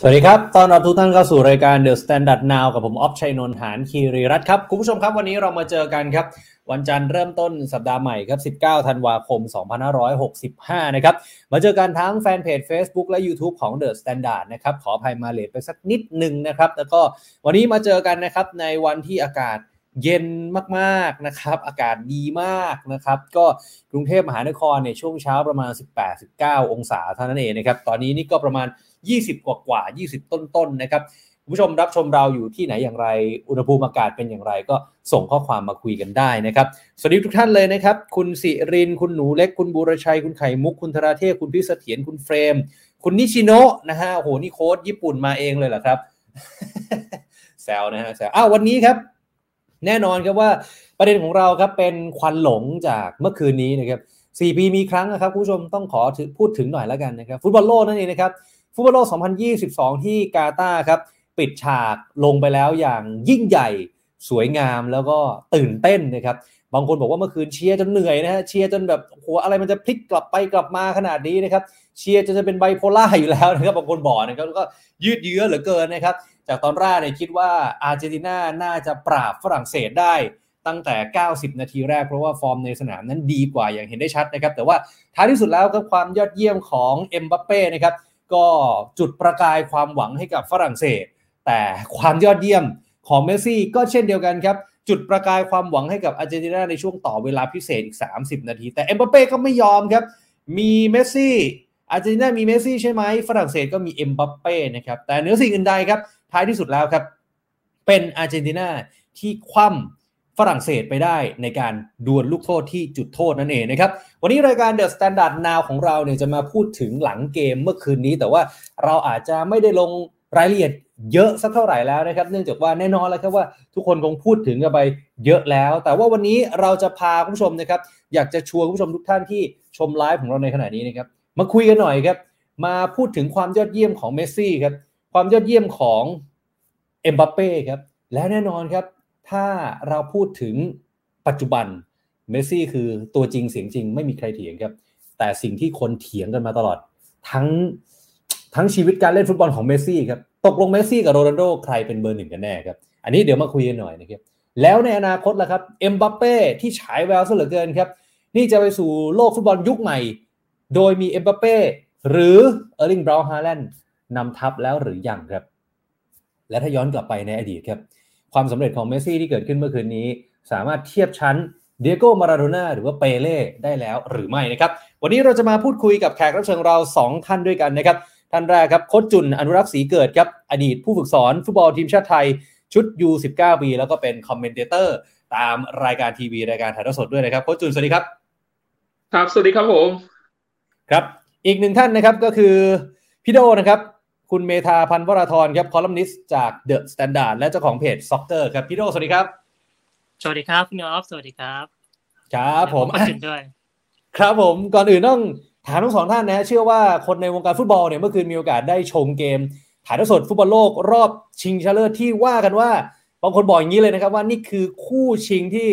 สวัสดีครับ ตอนรับทุกท่านเข้าสู่รายการ The Standard Now กับผม ออฟชัยนนท์หานคีรีรัตน์ครับ คุณผู้ชมครับวันนี้เรามาเจอกันครับ วันจันทร์เริ่มต้นสัปดาห์ใหม่ครับ 19 ธันวาคม 2565 นะครับ มาเจอกันทั้งแฟนเพจ Facebook และ YouTube ของ The Standard นะครับ ขออภัยมาเลทไปสักนิดหนึ่งนะครับ แล้วก็วันนี้มาเจอกันนะครับในวันที่อากาศเย็นมากๆนะครับ อากาศดีมากนะครับ ก็กรุงเทพมหานครเนี่ยช่วงเช้าประมาณ 18-19 องศาเท่านั้นเองนะครับ ตอนนี้นี่ก็ประมาณ 20 กว่ากว่า 20 ต้นๆนะครับคุณผู้ชมรับชมเราอยู่ที่ไหนอย่างไร อุณหภูมิอากาศเป็นอย่างไร ก็ส่งข้อความมาคุยกันได้นะครับ สวัสดีทุกท่านเลยนะครับ คุณสิริน คุณหนูเล็ก คุณบูรชัย คุณไข่มุก คุณธราเทพ คุณพิเสถียร คุณเฟรม คุณนิชิโนะนะฮะ โอ้โห นี่โค้ดญี่ปุ่นมาเองเลยเหรอครับ แซวนะฮะ แซว อ้าววันนี้ครับ แน่นอนครับว่าประเด็นของเราครับเป็นควันหลงจากเมื่อคืนนี้นะครับ4ปีมีครั้งนะครับคุณผู้ชมต้องขอถือพูดถึงหน่อยแล้วกันนะครับ ฟุตบอลโลกนั่นเองนะครับ ฟุตบอลโลก 2022 ที่กาตาร์ครับ ปิดฉากลงไปแล้วอย่างยิ่งใหญ่สวยงามแล้วก็ตื่นเต้นนะครับ บางคนบอกว่าเมื่อคืนเชียร์จนเหนื่อยนะฮะเชียร์จนแบบโหอะไรมันจะพลิกกลับไปกลับมาขนาดนี้นะครับ เชียร์จนจะเป็นไบโพลาร์อยู่แล้วนะครับบางคนบอกนะครับก็ยืดเยื้อเหลือเกินนะครับ จากตอนแรกเนี่ยคิดว่าอาร์เจนตินาน่าจะปราบฝรั่งเศสได้ตั้งแต่ 90 นาทีแรก เพราะว่าฟอร์มในสนามนั้นดีกว่าอย่างเห็นได้ชัดนะครับ แต่ว่าท้ายที่สุดแล้วก็ความยอดเยี่ยมของเอ็มบัปเป้นะครับ ก็จุดประกายความหวังให้กับฝรั่งเศส แต่ความยอดเยี่ยมของเมสซี่ก็เช่นเดียวกันครับ จุดประกายความหวังให้กับอาร์เจนตินาในช่วงต่อเวลาพิเศษอีก 30 นาที แต่เอ็มบัปเป้ก็ไม่ยอมครับ มีเมสซี่อาร์เจนตินามีเมสซี่ใช่ไหมฝรั่งเศสก็มีเอ็มบัปเป้นะครับแต่เหนือสิ่งอื่นใดครับท้ายที่สุดแล้วครับ เป็นอาร์เจนตินาที่คว่ำ ฝรั่งเศสไปได้ในการดวลลูกโทษที่จุดโทษนั่นเองนะครับ วันนี้รายการ The Standard Now ของเราเนี่ยจะมาพูดถึงหลังเกมเมื่อคืนนี้ แต่ว่าเราอาจจะไม่ได้ลงรายละเอียดเยอะสักเท่าไหร่แล้วนะครับ เนื่องจากว่าแน่นอนแล้วครับว่าทุกคนคงพูดถึงกันไปเยอะแล้ว แต่ว่าวันนี้เราจะพาคุณผู้ชมนะครับอยากจะชวนคุณผู้ชมทุกท่านที่ชมไลฟ์ของเราในขณะนี้นะครับมาคุยกันหน่อยครับมาพูดถึงความยอดเยี่ยมของเมสซี่ครับความยอดเยี่ยมของเอ็มบัปเป้ครับและแน่นอนครับ ถ้าเราพูดถึงปัจจุบันเมสซี่คือตัวจริงเสียงจริงไม่มีใครเถียงครับ แต่สิ่งที่คนเถียงกันมาตลอด ทั้งทั้งชีวิตการเล่นฟุตบอลของเมสซี่ครับตกลงเมสซี่กับโรนัลโดใครเป็นเบอร์หนึ่งกันแน่ครับ อันนี้เดี๋ยวมาคุยกันหน่อยนะครับแล้วในอนาคตล่ะครับเอ็มบัปเป้ที่ฉายแววซะเหลือเกินครับ นี่จะไปสู่โลกฟุตบอลยุคใหม่ โดยมีเอ็มบัปเป้หรือเออร์ลิงเบราต์ฮาแลนด์นำทัพแล้วหรือยังครับ และถ้าย้อนกลับไปในอดีตครับ ความสำเร็จของเมสซี่ที่เกิดขึ้นเมื่อคืนนี้ สามารถเทียบชั้นดิเอโกมาราโดน่าหรือว่าเปเล่ได้แล้วหรือไม่นะครับ วันนี้เราจะมาพูดคุยกับแขกรับเชิญเรา 2 ท่านด้วยกันนะครับ ท่านแรกครับโค้ชจุ่นอนุรักษ์ศรีเกิดครับ อดีตผู้ฝึกสอนฟุตบอลทีมชาติไทยชุด U19 ปีแล้วก็เป็น commentator ตามรายการทีวีรายการถ่ายทอดสดด้วยนะครับโค้ชจุ่นสวัสดีครับ ครับสวัสดีครับผม ครับ อีกหนึ่งท่านนะครับก็คือพี่โดนะครับ คุณเมธาพันธุ์วราทรครับคอลัมนิสต์จาก THE STANDARD และเจ้าของเพจซ็อกเกอร์ครับพี่โดสวัสดีครับ สวัสดีครับคุณออฟสวัสดีครับ ครับผมขอบคุณด้วย ครับผมก่อนอื่นต้องถามทั้งสองท่านนะฮะเชื่อว่าคนในวงการฟุตบอลเนี่ยเมื่อคืนมีโอกาสได้ชมเกม ถ่ายทอดสดฟุตบอลโลกรอบชิงชนะเลิศที่ว่ากันว่าบางคนบอกอย่างนี้เลยนะครับว่านี่คือคู่ชิงที่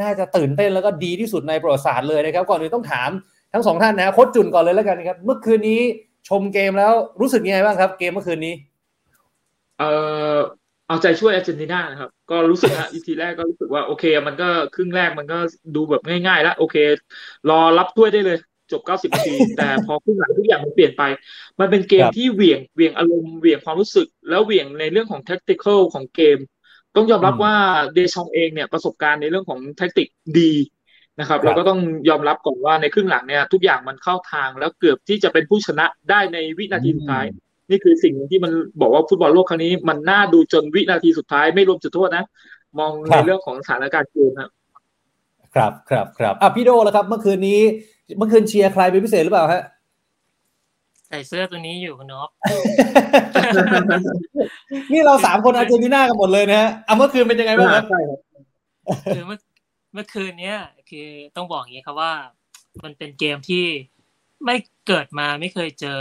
น่าจะตื่นเต้นแล้วก็ดีที่สุดในประวัติศาสตร์เลยนะครับ ก่อนอื่นต้องถามทั้งสองท่านนะฮะโค้ชจุนก่อนเลยแล้วกันนะครับเมื่อคืนนี้ ชมเกมแล้วรู้สึกยังไงบ้างครับ เกมเมื่อคืนนี้ เอ่อเอาใจช่วยอาร์เจนตินานะครับ ก็รู้สึกฮะอีทีแรกก็รู้สึกว่าโอเค มันก็ครึ่งแรกมันก็ดูแบบง่ายๆ แล้ว โอเค รอรับถ้วยได้เลยจบ 90นาที แต่พอครึ่งหลังทุกอย่างมันเปลี่ยนไป มันเป็นเกมครับที่เหวี่ยง เหวี่ยงอารมณ์ เหวี่ยงความรู้สึก แล้วเหวี่ยงในเรื่องของแท็กติคอลของเกม ต้องยอมรับอืมว่าเดชองเองเนี่ยประสบการณ์ในเรื่องของแท็กติกดี นะครับครับ เราก็ต้องยอมรับก่อนว่าในครึ่งหลังเนี่ย ทุกอย่างมันเข้าทางแล้วเกือบที่จะเป็นผู้ชนะได้ในวินาทีสุดท้าย นี่คือสิ่งที่มันบอกว่าฟุตบอลโลกครั้งนี้ มันน่าดูจนวินาทีสุดท้ายไม่รวมจุดโทษนะ มองครัในบเรื่องของสถานการณ์เกมครับครับครับครับอะพี่โดแล้วครับ เมื่อคืนนี้เมื่อคืนเชียร์ใครเป็นพิเศษหรือเปล่าฮะใส่เสื้อตัวนี้อยู่คุณออฟนี่เราสามคนอาร์เจนตินากันหมดเลยนะฮะอะเมื่อคืนเป็นยังไงบ้างครับใช่ครับคือเมื่อ เมื่อคืนเนี้ยคือต้องบอกอย่างนี้ครับว่า มันเป็นเกมที่ไม่เกิดมาไม่เคยเจอ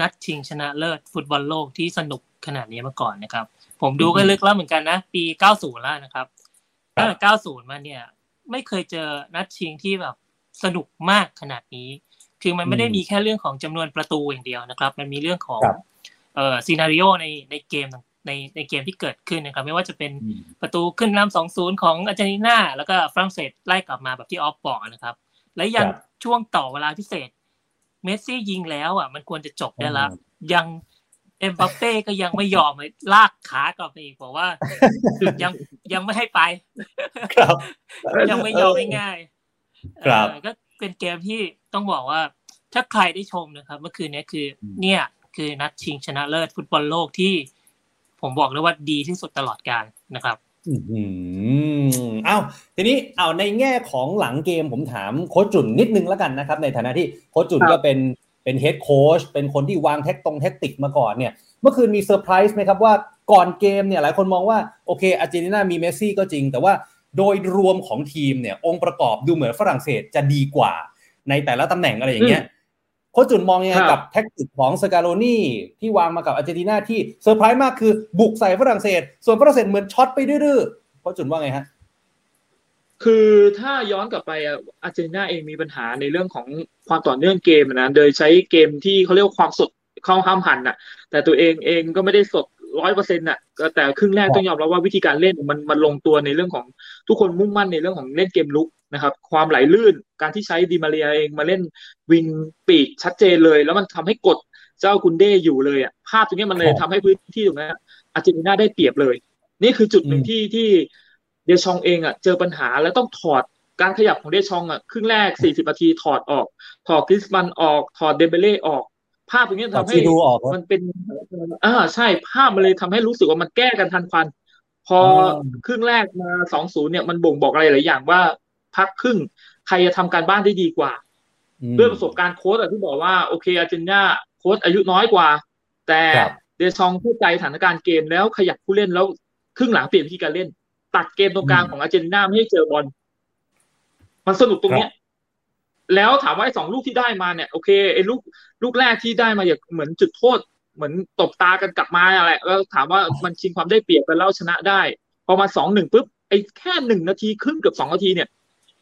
นัดชิงชนะเลิศฟุตบอลโลกที่สนุกขนาดนี้มาก่อนนะครับ ผมดูก็ลึกแล้วเหมือนกันนะ ปี 90 แล้วนะครับตั้งแต่90 มาเนี่ย ไม่เคยเจอนัดชิงที่แบบสนุกมากขนาดนี้ คือมันไม่ได้มีแค่เรื่องของจำนวนประตูอย่างเดียวนะครับ มันมีเรื่องของครับเอ่อ scenario ในในเกม ในในเกมที่เกิดขึ้นนะครับ ไม่ว่าจะเป็นอืมประตูขึ้นนำสองศูนย์ของอาร์เจนตินาแล้วก็ฝรั่งเศสไล่กลับมาแบบที่ออฟบอกนะครับ และยังครับช่วงต่อเวลาพิเศษ เมสซี่ยิงแล้วอะ มันควรจะจบได้ละอืมยังเอ็มบัปเป้ก็ยังไม่ยอมเลยลากขากลับไปอีกบอกว่า ยังยังไม่ให้ไปครับยังไม่ยอมง่ายๆครับเออก็เป็นเกมที่ต้องบอกว่า ถ้าใครได้ชมนะครับ เมื่อคืนนี้คืออมเนี่ย คือนัดชิงชนะเลิศฟุตบอลโลกที่ ผมบอกเลยว่าดีที่สุดตลอดกาลนะครับอืมเอ้าทีนี้เอาในแง่ของหลังเกมผมถามโค้ชจุ่นนิดนึงแล้วกันนะครับ ในฐานะที่โค้ชจุ่นครับก็เป็นเป็น head coach เป็นคนที่วางแท็กตรงแท็กติกมาก่อนเนี่ย เมื่อคืนมีเซอร์ไพรส์ไหมครับว่าก่อนเกมเนี่ยหลายคนมองว่าโอเคอาร์เจนตินามีเมสซี่ก็จริง แต่ว่าโดยรวมของทีมเนี่ยองค์ประกอบดูเหมือนฝรั่งเศสจะดีกว่า ในแต่ละตำแหน่งอะไรอย่างเงี้ย โค้ชจุ่นมองยังไงครับกับแท็กติกของสกาโ o นี่ที่วางมากับอาร์เจนตินาที่เซอร์ไพรส์มากคือบุกใส่ฝรั่งเศส ส่วนฝรั่งเศสเหมือนช็อตไปดื้อๆโค้ชจุ่นว่าไงฮะคือถ้าย้อนกลับไปอะอาร์เจนตินาเองมีปัญหาในเรื่องของความต่อเนื่องเกมนะโดยใช้เกมที่เขาเรียกว่าความสดเข้าห้ำหั่นน่ะ แต่ตัวเองเองก็ไม่ได้สด ร้อยเปอร์เซ็นต์น่ะก็แต่ครึ่งแรกครับต้องยอมรับว่าวิธีการเล่นมันมันลงตัวในเรื่องของทุกคนมุ่งมั่นในเรื่องของเล่นเกมลุกนะครับ ความไหลลื่นการที่ใช้ดิมาเรียเองมาเล่นวิงปีกชัดเจนเลย แล้วมันทำให้กดเจ้ากุนเด้อยู่เลยอะภาพตรงเนี้ยมันเลยครับทำให้พื้นที่ตรงนั้นอาร์เจนตินาได้เปรียบเลย นี่คือจุดหนึ่งอืมที่ที่เดชองเองอะเจอปัญหาแล้วต้องถอดการขยับของเดชองอะครึ่งแรก 40นาทีถอดออก ถอดกริสมันออก ถอดเดเบเล่ออก ภาพตรงเนี้ยถอดทำให้ซีดูออกมันเป็นอ่าใช่ภาพมันเลยทำให้รู้สึกว่ามันแก้กันทันควัน พอออครึ่งแรกมา2-0เนี่ยมันบ่งบอกอะไรหลายอย่างว่า พักครึ่งใครจะทำการบ้านได้ดีกว่าด้วยประสบการณ์โค้ชอะที่บอกว่าโอเคอาร์เจนตินาโค้ชอายุน้อยกว่า แต่ครับเดส์ชองส์เข้าใจสถานการณ์เกมแล้วขยับผู้เล่นแล้วครึ่งหลังเปลี่ยนวิธีการเล่น ตัดเกมตรงกลางอืมของอาร์เจนตินาไม่ให้เจอบอลมันสนุกตรงเนี้ย แล้วถามว่าไอ้สองลูกที่ได้มาเนี่ยโอเคไอ้ลูกลูกแรกที่ได้มาอย่างเหมือนจุดโทษ เหมือนตบตากันกลับมาอะไรแล้วถามว่ามันชิงความได้เปรียบกันแล้วชนะได้ พอมาสองหนึ่งปุ๊บไอ้แค่หนึ่งนาทีครึ่งเกือบสองนาทีเนี่ย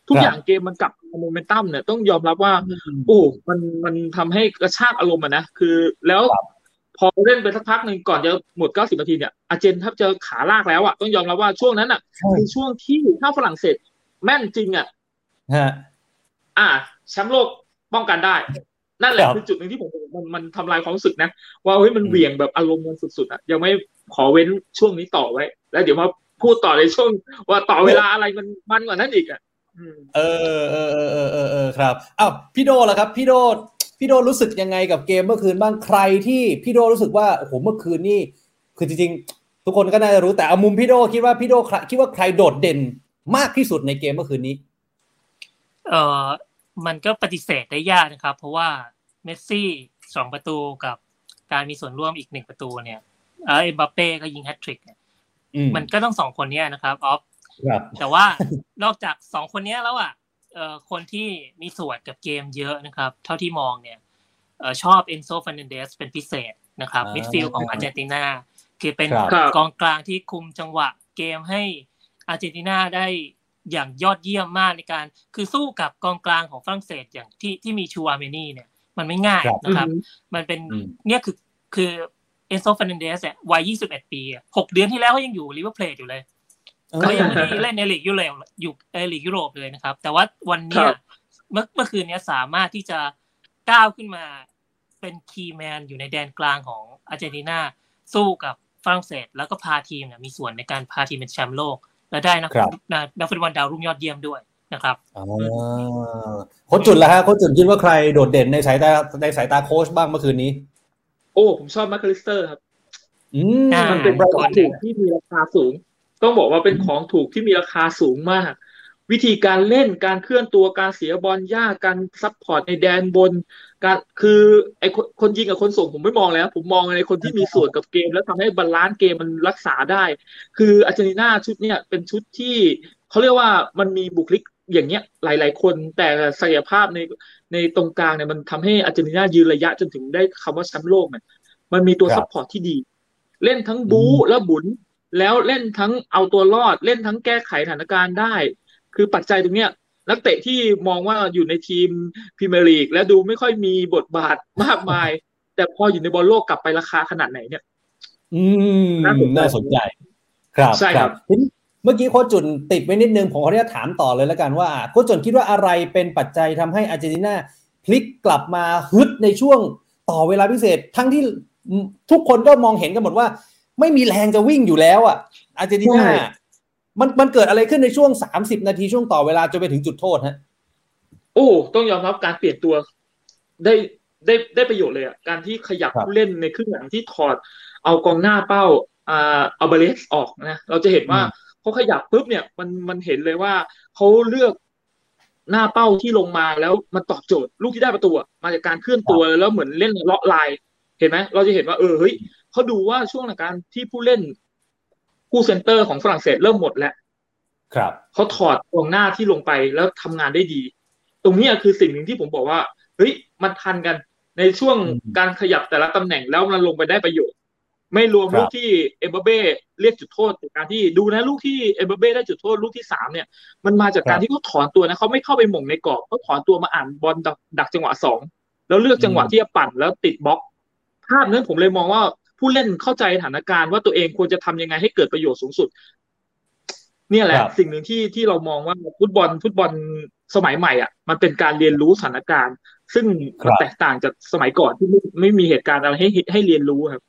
ทุกครับอย่างเกมมันกลับมาโมเมนตัมเนี่ยต้องยอมรับว่าโอ้มันมันทำให้กระชากอารมณ์อะนะคือแล้วครับพอเล่นไปสักพักหนึ่งก่อนจะหมด 90 นาทีเนี่ยอาร์เจนถ้าเจอขาลากแล้วอะต้องยอมรับว่าช่วงนั้นอะใช่คือช่วงที่ถ้าฝรั่งเศสแม่นจริงอะฮะ อ่าแชมป์โลกป้องกันได้ นั่นแหละครับคือจุดหนึ่งที่ผมมันมันทำลายความรู้สึกนะ ว่าเฮ้ยมันอืมเหวี่ยงแบบอารมณ์มันสุดๆอะยังไม่ขอเว้นช่วงนี้ต่อไว้ แล้วเดี๋ยวมาพูดต่อในช่วง ว่าต่อเวลาอะไรมันมันกว่านั้นอีกอะอืมเออเออเออเออเออเออครับอ้าวพี่โดล่ะครับ พี่โดพี่โดรู้สึกยังไงกับเกมเมื่อคืนบ้างใครที่พี่โดรู้สึกว่าโอ้โหเมื่อคืนนี่คือจริงๆ ทุกคนก็น่าจะรู้แต่เอามุมพี่โดคิดว่าพี่โดใครคิดว่าใครโดดเด่นมากที่สุดในเกมเมื่อคืนนี้ เออมันก็ปฏิเสธได้ยากนะครับ เพราะว่าเมสซี่สองประตูกับการมีส่วนร่วมอีกหนึ่งประตูเนี่ยเออเอ็มบัปเป้ก็ยิงแฮตทริกเนี่ยอืมมันก็ต้องสองคนเนี้ยนะครับออฟครับแต่ว่านอกจากสองคนเนี้ยแล้วอะเอ่อคนที่มีส่วนกับเกมเยอะนะครับ เท่าที่มองเนี่ยเอ่อชอบเอนโซฟ r นเดสเป็นพิเศษนะครับอ่ามิมิดฟิลด์ของอาร์เจนตินาคือเป็นครับครับกองกลางที่คุมจังหวะเกมให้อาร์เจนตินาได้ อย่างยอดเยี่ยมมากในการ คือสู้กับกองกลางของฝรั่งเศสอย่างที่ที่มีชูอาร์เมนีเนี่ย มันไม่ง่ายครับนะครับอืมมันเป็นอืมเนี่ยคือคือเอนโซฟ r นเดสเนี่ยวัย21ปีอะหกเดือนที่แล้วเขายังอยู่ริเวอร์เพลทอยู่เลยเขายังไม่ได้เล่นในลีกยุโรปอยู่ในลีกยุโรปเลยนะครับ แต่ว่าวันเนี้ยครับเมื่อเมื่อคืนเนี้ยสามารถที่จะก้าวขึ้นมาเป็น key man อยู่ในแดนกลางของอาร์เจนตินาสู้กับฝรั่งเศส แล้วก็พาทีมเนี่ยมีส่วนในการพาทีมเป็นแชมป์โลก และได้นักครับนักนักฟุตบอลดาวรุ่งยอดเยี่ยมด้วยนะครับอ่าโค้ชจุนล่ะฮะโค้ชจุนคิดว่าใครโดดเด่นในสายตาในสายตาโค้ชบ้างเมื่อคืนนี้ โอ้ผมชอบแม็คอัลลิสเตอร์ครับอืมอ่ามันเป็นของถูกที่มีราคาสูง ต้องบอกว่าเป็นของถูกที่มีราคาสูงมาก วิธีการเล่นการเคลื่อนตัวการเสียบอลยากการ support ในแดนบน การคือไอคนคนยิงกับคนส่งผมไม่มองแล้ว ผมมองในคนที่มีส่วนกับเกม แล้วทำให้ balance เกมมันรักษาได้ คืออาร์เจนตินาชุดเนี้ยเป็นชุดที่เขาเรียกว่ามันมีบุคลิกอย่างเงี้ยหลาย ๆ คนแต่ศักยภาพในในตรงกลางเนี่ยมันทำให้อาร์เจนตินายืนระยะจนถึงได้คำว่าแชมป์โลกเนี่ยมันมีตัวครับ support ที่ดี เล่นทั้งบู๊อืมและบุ๋นแล้วเล่นทั้งเอาตัวรอด เล่นทั้งแก้ไขสถานการณ์ได้ คือปัจจัยตรงเนี้ย นักเตะที่มองว่าอยู่ในทีมพรีเมียร์ลีก และดูไม่ค่อยมีบทบาทมากมาย แต่พออยู่ในบอลโลกกลับไปราคาขนาดไหนเนี่ย อืมน่าสนใจน่าสนใจครับใช่ครับทีนี้เมื่อกี้โค้ชจุนติดไว้นิดนึง ผมขออนุญาตถามต่อเลยแล้วกันว่าโค้ชจุนคิดว่าอะไรเป็นปัจจัยทำให้อาร์เจนตินาพลิกกลับมาฮึดในช่วงต่อเวลาพิเศษ ทั้งที่ทุกคนก็มองเห็นกันหมดว่า ไม่มีแรงจะวิ่งอยู่แล้วอะอาร์เจนตินาใช่ มันมันเกิดอะไรขึ้นในช่วง30นาทีช่วงต่อเวลาจนไปถึงจุดโทษฮะโอ้ต้องยอมรับการเปลี่ยนตัวได้ได้ได้ประโยชน์เลยอะการที่ขยับครับผู้เล่นในครึ่งหลังที่ถอด เอากองหน้าเป้าอ่าเอาเบเลสออกนะเราจะเห็นว่าเขาขยับปุ๊บเนี่ยมันมันเห็นเลยว่าเขาเลือกหน้าเป้าที่ลงมาแล้วมันตอบโจทย์ลูกที่ได้ประตูอะมาจากการเคลื่อนตัวแล้วเหมือนเล่นเลาะลาย เห็นไหมเราจะเห็นว่าเออเฮ้ยเขาดูว่าช่วงในการที่ผู้เล่น คู่เซนเตอร์ของฝรั่งเศสเริ่มหมดแล้วครับเขาถอดกองหน้าที่ลงไปแล้วทำงานได้ดี ตรงเนี้ยคือสิ่งหนึ่งที่ผมบอกว่าเฮ้ยมันทันกันในช่วงอืมการขยับแต่ละตำแหน่งแล้วมันลงไปได้ประโยชน์ ไม่รวมครับลูกที่เอ็มบัปเบ้เรียกจุดโทษจากการที่ดูนะลูกที่เอ็มบัปเบ้ได้จุดโทษลูกที่สามเนี่ย มันมาจากการที่เขาถอนตัวนะเขาไม่เข้าไปโหม่งในกรอบเขาถอนตัวมาอ่านบอลดักดักจังหวะสองแล้วเลือกจังหวะอืมที่จะปั่นแล้วติดบล็อก ภาพนั้นผมเลยมองว่า ผู้เล่นเข้าใจสถานการณ์ว่าตัวเองควรจะทำยังไงให้เกิดประโยชน์สูงสุด เนี่ยแหละครับสิ่งหนึ่งที่ที่เรามองว่าฟุตบอลฟุตบอลสมัยใหม่อะ มันเป็นการเรียนรู้สถานการณ์ ซึ่งครับมันแตกต่างจากสมัยก่อนที่ไม่ไม่มีเหตุการณ์อะไรให้ให้เรียนรู้ครับ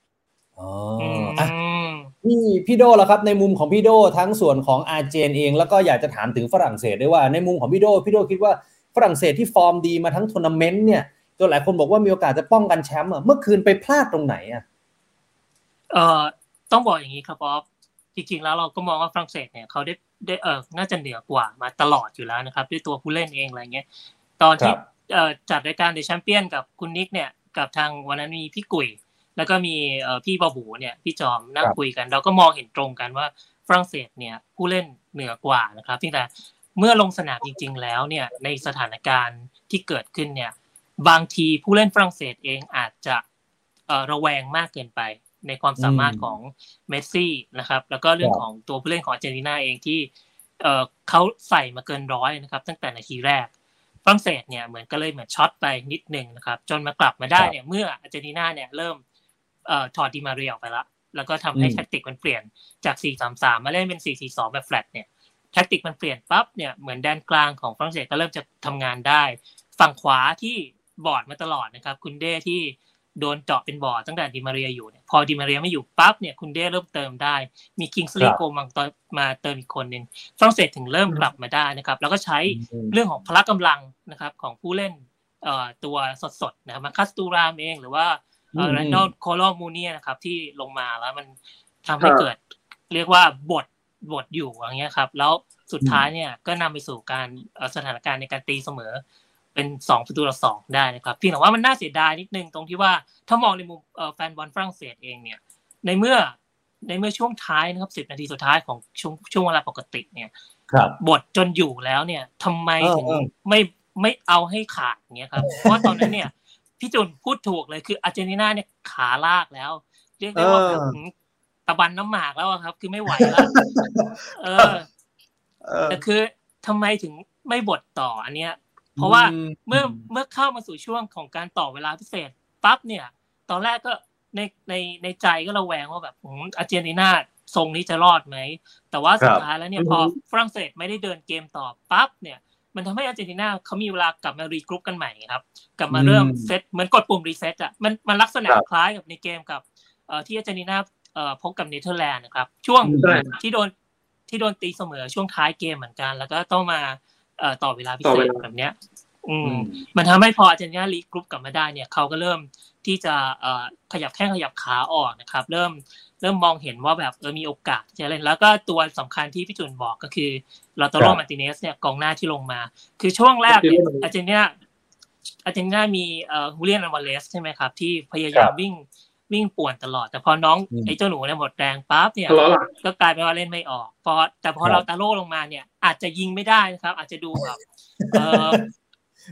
อ๋ออือะมพี่พี่โดแล้วครับ ในมุมของพี่โดทั้งส่วนของอาร์เจนเอง แล้วก็อยากจะถามถึงฝรั่งเศสด้วยว่าในมุมของพี่โดพี่โดคิดว่าฝรั่งเศสที่ฟอร์มดีมาทั้งทัวร์นาเมนต์เนี่ยจนหลายคนบอกว่ามีโอกาสจะป้องกันแชมป์อะเมื่อคืนไปพลาดตรงไหนอะ เอ่อต้องบอกอย่างนี้ครับออฟจริงๆแล้วเราก็มองว่าฝรั่งเศสเนี่ยเขาได้ได้เออน่าจะเหนือกว่ามาตลอดอยู่แล้วนะครับ ด้วยตัวผู้เล่นเองอะไรเงี้ยตอนที่ครับเอ่อจัดรายการเดอะแชมเปี้ยนกับคุณนิกเนี่ยกับทางวันนั้นมีพี่กุยแล้วก็มีเอ่อพี่บอบูเนี่ยพี่จอมนั่งครับคุยกัน เราก็มองเห็นตรงกันว่าฝรั่งเศสเนี่ยผู้เล่นเหนือกว่านะครับเพียงแต่เมื่อลงสนามจริง ๆ แล้วเนี่ยในสถานการณ์ที่เกิดขึ้นเนี่ยบางทีผู้เล่นฝรั่งเศสเองอาจจะเอ่อระแวงมากเกินไป ในความสามารถอืมของเมสซี่นะครับ แล้วก็เรื่องครับของตัวผู้เล่นของอาร์เจนตินาเองที่เอ่อเขาใส่มาเกินร้อยนะครับ ตั้งแต่นาทีแรกฝรั่งเศสเนี่ยเหมือนก็เลยเหมือนช็อตไปนิดหนึ่งนะครับ จนมากลับมาได้เนี่ยเมื่ออาร์เจนตินาเนี่ยเริ่มเอ่อถอดดิมาเรียออกไปละแล้วก็ทำให้อืมแทคติกมันเปลี่ยนจาก 4-3-3 มาเล่นเป็น 4-4-2 แบบแฟลตเนี่ย tactic มันเปลี่ยนปั๊บเนี่ยเหมือนแดนกลางของฝรั่งเศสก็เริ่มจะทำงานได้ ฝั่งขวาที่บอร์ดมาตลอดนะครับ กุนเด้ที่ โดนเจาะเป็นบอร์ดตั้งแต่ดิมาเรียอยู่เนี่ยพอดิมาเรียไม่อยู่ปั๊บเนี่ยกุนเด้เริ่มเติมได้ มีคิงส์ลีครับโกมังตอนมาเติมอีกคนหนึ่งฝรั่งเศสถึงเริ่มกลับมาได้นะครับ แล้วก็ใช้อืมเรื่องของพละกำลังนะครับของผู้เล่นเอ่อตัวสดๆนะครับมาร์คุสตูรามเองหรือว่าเอ่ออืมแรนดอลโคโลมูอานี่ะครับที่ลงมาแล้วมันทำให้ครับเกิดเรียกว่าบดบดอยู่อย่างเงี้ยครับ แล้วสุดท้ายเนี่ยก็นำไปสู่การเอ่อสถานการณ์ในการตีเสมอ เป็นสองประตูต่อสองได้นะครับเพียงแต่ว่ามันน่าเสียดายนิดนึงตรงที่ว่าถ้ามองในมุมเอ่อแฟนบอลฝรั่งเศสเองเนี่ย ในเมื่อในเมื่อช่วงท้ายนะครับสิบนาทีสุดท้ายของช่วงช่วงเวลาปกติเนี่ยครับบทจนอยู่แล้วเนี่ยทำไมเออถึงเออไม่ไม่เอาให้ขาดอย่างเงี้ยครับเพราะว่าตอนนั้นเนี่ยพี่จุนพูดถูกเลยคืออาร์เจนตินาเนี่ยขาลากแล้ว เรียกได้ว่าแบบหืมตะบันน้ำหมากแล้วอะครับ คือไม่ไหวแล้วเออแต่คือทำไมถึงไม่บทต่ออันเนี้ย เพราะว่าเมื่อเมื่อเข้ามาสู่ช่วงของการต่อเวลาพิเศษปั๊บเนี่ย ตอนแรกก็ในในในใจก็ระแวงว่าแบบอืมอาร์เจนตินาทรงนี้จะรอดไหม แต่ว่าสุดท้ายแล้วเนี่ยอือพฮึพอฝรั่งเศสไม่ได้เดินเกมต่อปั๊บเนี่ย มันทำให้อาร์เจนตินาเขามีเวลากลับมา regroup กันใหม่ครับ กลับมาเริ่มอืมเซตเหมือนกดปุ่ม reset อะมันมันลักษณะครับคล้ายกับในเกมกับเอ่อที่อาร์เจนตินาเอ่อพบกับเนเธอร์แลนด์นะครับ ช่วงใช่ที่โดนที่โดนตีเสมอช่วงท้ายเกมเหมือนกัน แล้วก็ต้องมาเอ่อ ต่อเวลาต่อเวลาพิเศษแบบเนี้ย อือืมมมันทำให้พออาร์เจนตินา regroup กลับมาได้เนี่ยเขาก็เริ่มที่จะเอ่อขยับแข้งขยับขาออกนะครับ เริ่มเริ่มมองเห็นว่าแบบเออมีโอกาสที่จะเล่นแล้วก็ตัวสำคัญที่พี่จุนบอกก็คือเลาตาโรครับมาร์ติเนสเนี่ยกองหน้าที่ลงมา คือช่วงแรกเนี่ยลาตาโรอาร์เจนตินาอาร์เจนตินามีเอ่อฮูเลียนอัลวาเลสใช่ไหมครับ ที่พยายามคมรับวิ่ง วิ่งป่วนตลอด แต่พอน้องอืมไอ้เจ้าหนูเนี่ยหมดแรงปั๊บเนี่ยทะเลาะหลังก็กลายเป็นว่าเล่นไม่ออกพอแต่พอครับเราตาโล่ลงมาเนี่ย อาจจะยิงไม่ได้นะครับ อาจจะดูแบบเออ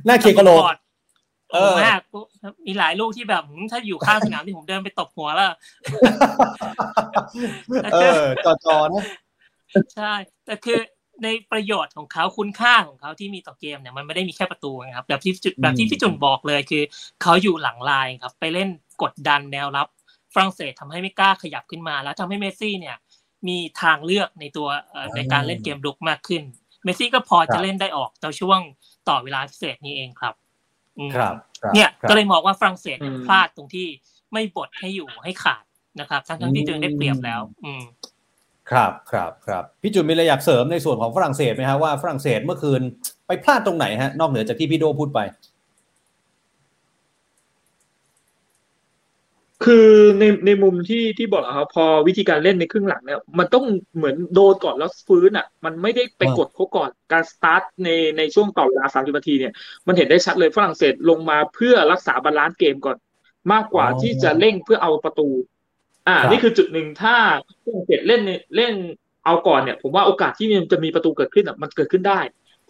หน้าเคียงกะโหลกอดเออมากมีหลายลูกที่แบบหืมถ้าอยู่ข้างสนามที่ผมเดินไปตบหัวแล้วเออจอจอนะใช่ แต่คือในประโยชน์ของเขาคุณค่าของเขาที่มีต่อเกมเนี่ยมันไม่ได้มีแค่ประตูนะครับแบบที่จุดแบบที่พี่จุนบอกเลยคือ เขาอยู่หลังลายครับ ไปเล่น กดดันแนวรับฝรั่งเศสทำให้ไม่กล้าขยับขึ้นมา แล้วทำให้เมสซี่เนี่ยมีทางเลือกในตัวเอ่อในการเล่นเกมลุกมากขึ้น เมสซี่ก็พอครัจะบเล่นได้ออกต่อช่วงต่อเวลาพิเศษนี้เองครับอืมครับครับเนี่ยครับก็เลยมองว่าฝรั่งเศสเนี่ยอืมพลาดตรงที่ไม่บดให้อยู่ให้ขาดนะครับทั้งทั้งๆที่ตัวเองได้เปรียบแล้ว อืมครับครับครับพี่จุนมีอะไรอยากเสริมในส่วนของฝรั่งเศสไหมฮะว่าฝรั่งเศสเมื่อคืนไปพลาดตรงไหนฮะ นอกเหนือจากที่พี่โดพูดไป คือในในมุมที่ที่บอกอะครับพอวิธีการเล่นในครึ่งหลังเนี่ยมันต้องเหมือนโดนก่อนแล้วฟื้นอะ มันไม่ได้ไปอ่ากดเขาก่อนการสตาร์ทในในช่วงต่อเวลาสามสิบนาทีเนี่ยมันเห็นได้ชัดเลยฝรั่งเศสลงมาเพื่อรักษา balance เกมก่อน มากกว่าอ๋อที่จะเร่งเพื่อเอาประตู อ่าครับนี่คือจุดหนึ่งถ้าฝรั่งเศสเล่นในเล่นเอาก่อนเนี่ย ผมว่าโอกาสที่มันจะมีประตูเกิดขึ้นอะมันเกิดขึ้นได้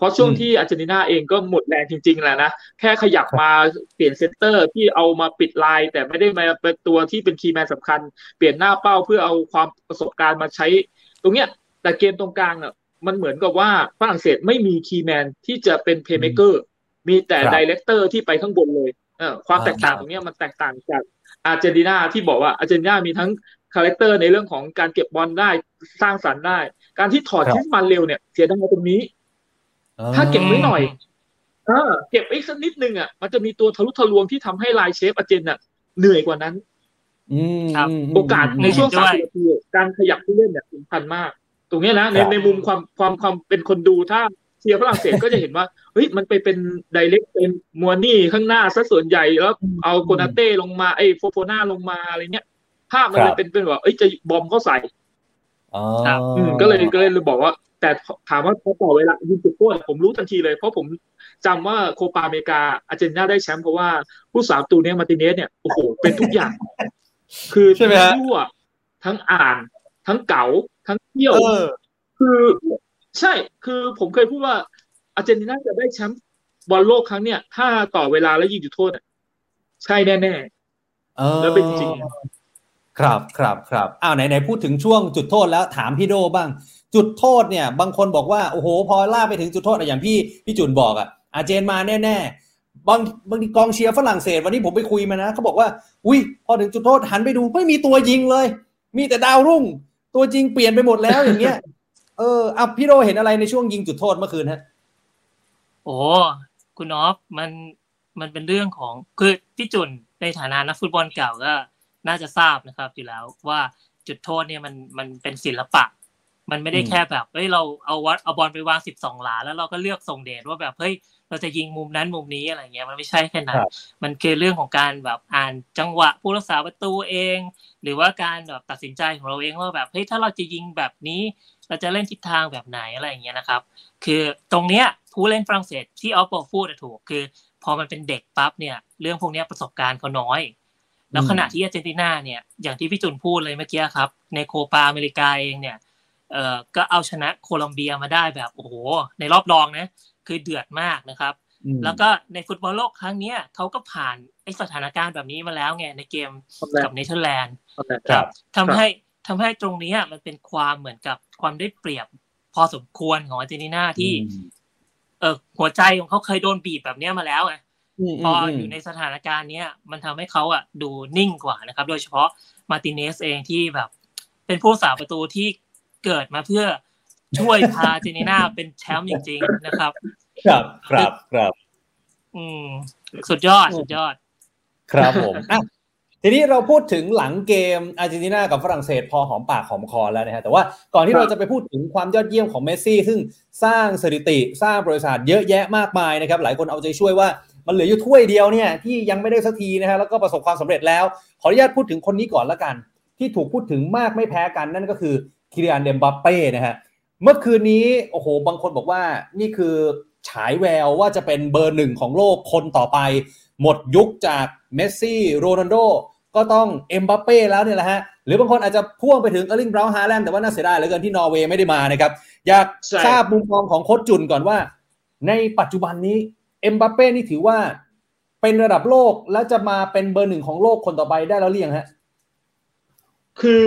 เพราะช่วงอืมที่อาร์เจนตินาเองก็หมดแรงจริงๆแหละนะแค่ขยับมาเปลี่ยน center ที่เอามาปิดลายแต่ไม่ได้มาเป็นตัวที่เป็น key man สำคัญ เปลี่ยนหน้าเป้าเพื่อเอาความประสบการณ์มาใช้ ตรงเนี้ยแต่เกมตรงกลางอะมันเหมือนกับว่าฝรั่งเศสไม่มี key man ที่จะเป็นเพย์เม k เกอร์มีแต่ครับ director ที่ไปข้างบนเลยเออความอ่าแตกต่างตรงเนี้ยมันแตกต่างจากอาร์เจนตินาที่บอกว่าอาร์เจนตินามีทั้งคาแรคเตอร์ในเรื่องของการเก็บบอลได้สร้างสรรค์ได้ การที่ถอดครับคริสมันเร็วเนี่ยเสียดายตรงนี้ ถ้าเก็บไว้หน่อยเออเก็บไว้สักนิดนึงอะมันจะมีตัวทะลุทะลวงที่ทำให้ลายเชฟอาร์เจนอะเหนื่อยกว่านั้นอืมครับมมโอกาสในช่วงด้สามวยสิบนาทีการขยับผู้เล่นเนี่ยสำคัญมาก ตรงเนี้ยนะในครับในมุมความความความเป็นคนดูถ้าเชียร์ฝรั่งเศสก็จะเห็นว่าเฮ้ยมันไปเป็นไดเรกเป็นมัวนี่ข้างหน้าซะส่วนใหญ่แล้วเอาโคนาเต้ลงมาไอ้โฟโฟนาลงมาอะไรเงี้ยภาพมันเลยเป็นเป็นแบบเอ้ยจะบอมเข้าใส่อ๋อครับอืมก็เลยก็เลยบอกว่า แต่ถามว่าพอต่อเวลายิงจุดโทษผมรู้ทันทีเลย เพราะผมจำว่าโคปาอเมริกาอาร์เจนตินาได้แชมป์เพราะว่าผู้สาวตูเนี้ยมาร์ติเนสเนี่ยโอ้โหเป็นทุกอย่าง คือใช่ไหมฮะทั้งยั่วทั้งอ่าน ทั้งเก๋าทั้งเที่ยวเออคือใช่คือผมเคยพูดว่าอาร์เจนตินาจะได้แชมป์บอลโลกครั้งเนี้ยถ้าต่อเวลาแล้วยิงจุดโทษอะใช่แน่เออแล้วเป็นจริง ครับครับครับอ้าวไหนไหนพูดถึงช่วงจุดโทษแล้วถามพี่โดบ้าง จุดโทษเนี่ย บางคนบอกว่าโอ้โห พอล่าไปถึงจุดโทษอะอย่างพี่พี่จุนบอกอะอาเจนมาแน่ๆบางบางทีกองเชียร์ฝรั่งเศสวันนี้ผมไปคุยมานะเขาบอกว่า อุ้ยพอถึงจุดโทษหันไปดูไม่มีตัวยิงเลย มีแต่ดาวรุ่ง ตัวจริงเปลี่ยนไปหมดแล้วอย่างเงี้ยเอออะพี่โดเห็นอะไรในช่วงยิงจุดโทษเมื่อคืนฮะโอ้คุณออฟมันมันเป็นเรื่องของคือพี่จุนในฐานะนักฟุตบอลเก่าก็น่าจะทราบนะครับอยู่แล้วว่าจุดโทษเนี่ยมันมันเป็นศิลปะ มันไม่ได้อืมแค่แบบเฮ้ยเราเอาวัดเอาบอลไปวางสิบสองหลาแล้วเราก็เลือกส่งเดชว่าแบบเฮ้ยเราจะยิงมุมนั้นมุมนี้อะไรเงี้ยมันไม่ใช่แค่นั้นครับมันคือเรื่องของการแบบอ่านจังหวะผู้รักษาประตูเอง หรือว่าการแบบตัดสินใจของเราเองว่าแบบเฮ้ยถ้าเราจะยิงแบบนี้เราจะเล่นทิศทางแบบไหนอะไรอย่างเงี้ยนะครับ คือตรงเนี้ยผู้เล่นฝรั่งเศสที่ออฟบอกพูดอะถูกคือ พอมันเป็นเด็กปั๊บเนี่ย เรื่องพวกเนี้ยประสบการณ์เขาน้อย แล้วอืมขณะที่อาร์เจนตินาเนี่ยอย่างที่พี่จุนพูดเลยเมื่อกี้ครับ ในโคปาอเมริกาเองเนี่ย เอ่อก็เอาชนะโคลอมเบียมาได้แบบโอ้โหในรอบรองนะ คือเดือดมากนะครับอืมแล้วก็ในฟุตบอลโลกครั้งเนี้ยเขาก็ผ่านไอสถานการณ์แบบนี้มาแล้วไงในเกมๆทำแรงกับเนเธอร์แลนด์ทำแรงครับทำให้ทำให้ตรงเนี้ยมันเป็นความเหมือนกับความได้เปรียบพอสมควรของอาร์เจนตินาที่ เออหัวใจของเขาเคยโดนบีบแบบเนี้ยมาแล้วไงมพออยู่ในสถานการณ์เนี้ยมันทำให้เขาอะดูนิ่งกว่านะครับ โดยเฉพาะมาร์ติเนสเองที่แบบ เป็นผู้สาประตูที่ เกิดมาเพื่อช่วยพาอาร์เจนตินาเป็นแชมป์จริง ๆ นะครับ ครับครับครับอืมสุดยอดสุดยอด ครับผมอะทีนี้เราพูดถึงหลังเกมอาร์เจนตินากับฝรั่งเศสพอหอมปากหอมคอแล้วนะฮะแต่ว่าก่อนที่เราจะไปพูดถึงความยอดเยี่ยมของเมสซี่ ซึ่งสร้างสถิติสร้างบริษัทเยอะแยะมากมายนะครับ หลายคนเอาใจช่วยว่ามันเหลืออยู่ถ้วยเดียวเนี่ยที่ยังไม่ได้สักทีนะฮะแล้วก็ประสบความสำเร็จแล้ว ขออนุญาตพูดถึงคนนี้ก่อนละกัน ที่ถูกพูดถึงมากไม่แพ้กันนั่นก็คือ คีเลียนเอ็มบัปเป้นะฮะเมื่อคืนนี้โอ้โห บางคนบอกว่านี่คือฉายแววว่าจะเป็นเบอร์หนึ่งของโลกคนต่อไป หมดยุคจากเมสซี่โรนัลโดก็ต้องเอ็มบัปเป้แล้วเนี่ยแหละฮะ หรือบางคนอาจจะพ่วงไปถึงเออร์ลิงเบราต์ฮาแลนด์แต่ว่าน่าเสียดายเหลือเกินที่นอร์เวย์ไม่ได้มานะครับ อยากทราบมุมมองของโค้ชจุนก่อนว่า ในปัจจุบันนี้เอ็มบัปเป้นี่ถือว่าเป็นระดับโลกแล้วจะมาเป็นเบอร์หนึ่งของโลกคนต่อไปได้แล้วหรือยังฮะ คือ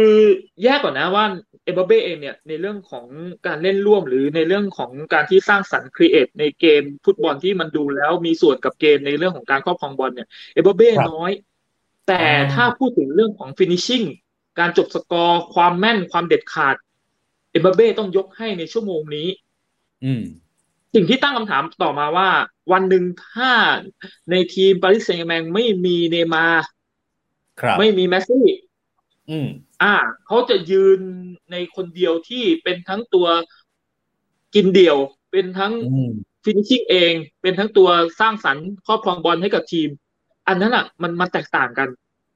แยกก่อนนะว่าเอ็มบัปเป้เองเนี่ยในเรื่องของการเล่นร่วมหรือในเรื่องของการที่สร้างสรรค์ create ในเกมฟุตบอลที่มันดูแล้วมีส่วนกับเกมในเรื่องของการครอบครองบอลเนี่ยเอ็มบัปเป้ครับน้อย แต่อ่าถ้าพูดถึงเรื่องของ finishing การจบสกอร์ความแม่นความเด็ดขาด เอ็มบัปเป้ต้องยกให้ในชั่วโมงนี้ อืมสิ่งที่ตั้งคำถามต่อมาว่า วันหนึ่งถ้าในทีมปารีสแซงต์แมงไม่มีเนย์มาร์ครับไม่มีแมสซี่ อืม อ่าเขาจะยืนในคนเดียวที่เป็นทั้งตัวกินเดี่ยว เป็นทั้งอืมฟินิชชิ่งเอง เป็นทั้งตัวสร้างสรรค์ครอบครองบอลให้กับทีม อันนั้นอะ มันมันแตกต่างกัน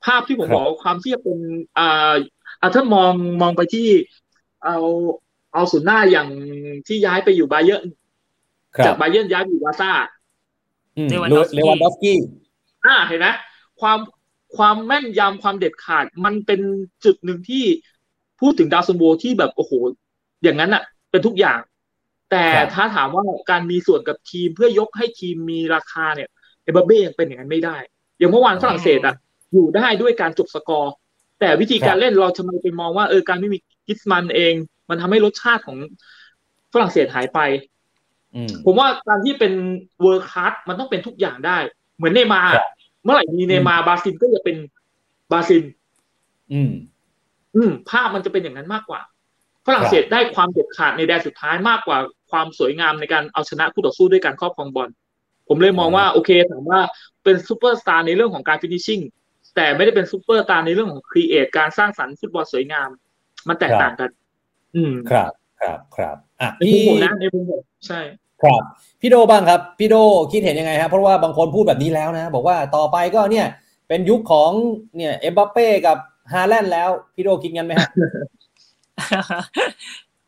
ภาพที่ผมครับบอกว่าความที่จะเป็นอ่าอ่าถ้ามองมองไปที่เอาเอาศูนย์หน้าอย่างที่ย้ายไปอยู่บาเยิร์นครับจากบาเยิร์นย้ายไปอยู่บาร์ซ่าอืมเลวันดอฟสกี้เลวันดอฟสกี้อ่าเห็นไหมความ ความแม่นยำความเด็ดขาด มันเป็นจุดหนึ่งที่พูดถึงดาวซัลโวที่แบบโอ้โห อย่างนั้นอะเป็นทุกอย่าง แต่ครับถ้าถามว่าการมีส่วนกับทีมเพื่อยกให้ทีมมีราคาเนี่ยเอ็มบัปเป้ยังเป็นอย่างนั้นไม่ได้ อย่างเมื่อวานฝรั่งเศสอะอยู่ได้ด้วยการจบสกอร์ แต่วิธีการเล่นเราทำไมไปมองว่าเออการไม่มีกรีซมันน์เอง มันทำให้รสชาติของฝรั่งเศสหายไปอืมผมว่าการที่เป็น world class มันต้องเป็นทุกอย่างได้ เหมือนเนย์มาร์ครับ เมื่อไหร่มีเนย์มาร์บราซิลก็จะเป็นบราซิลอืม อืม ภาพมันจะเป็นอย่างนั้นมากกว่า ฝรั่งเศสได้ความเด็ดขาดในแดนสุดท้ายมากกว่าความสวยงามในการเอาชนะคู่ต่อสู้ด้วยการครอบครองบอล ผมเลยมองว่าโอเคถามว่าเป็นซูเปอร์สตาร์ในเรื่องของการ finishing แต่ไม่ได้เป็นซูเปอร์สตาร์ในเรื่องของ create การสร้างสรรค์ฟุตบอลสวยงาม มันแตกต่างกัน อืม ครับ ครับ ครับอะในมุมผมนะในมุมผมใช่ ครับพี่โดบ้างครับพี่โดคิดเห็นยังไงครับเพราะว่าบางคนพูดแบบนี้แล้วนะ บอกว่าต่อไปก็เนี่ย เป็นยุคของเนี่ยเอ็มบัปเป้กับฮาแลนด์แล้ว พี่โดคิดงั้นไหมฮะ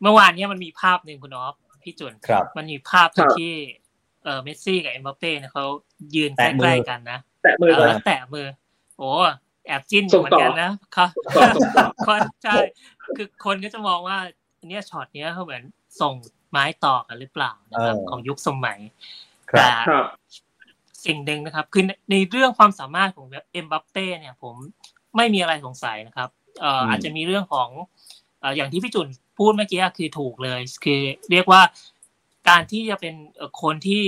เมื่อวานเนี้ยมันมีภาพหนึ่งคุณออฟพี่จุนครับมันมีภาพครับที่เออเมสซี่กับเอ็มบัปเป้เนี่ยเขายืนใกแตะมือล้ๆกันนะแตะมือเอกัอนแล้วแตะมือ โอ้แอบจิ้นอยู่เหมือนส่งต่อกันนะครับส่งต่อส่งต่อคนใช่คือคนก็จะมองว่าอันเนี้ยช็อตเนี้ยเขาเหมือนส่ง ไม้ต่อกันหรือเปล่านะครับเออของยุคสมัยครัแต่ครับสิ่งหนึ่งนะครับ คือในในเรื่องความสามารถของเอ็มบัปเป้เนี่ย ผมไม่มีอะไรสงสัยนะครับเอ่ออมอาจจะมีเรื่องของเอ่ออย่างที่พี่จุนพูดเมื่อกี้คือถูกเลย คือเรียกว่าการที่จะเป็นเอ่อคนที่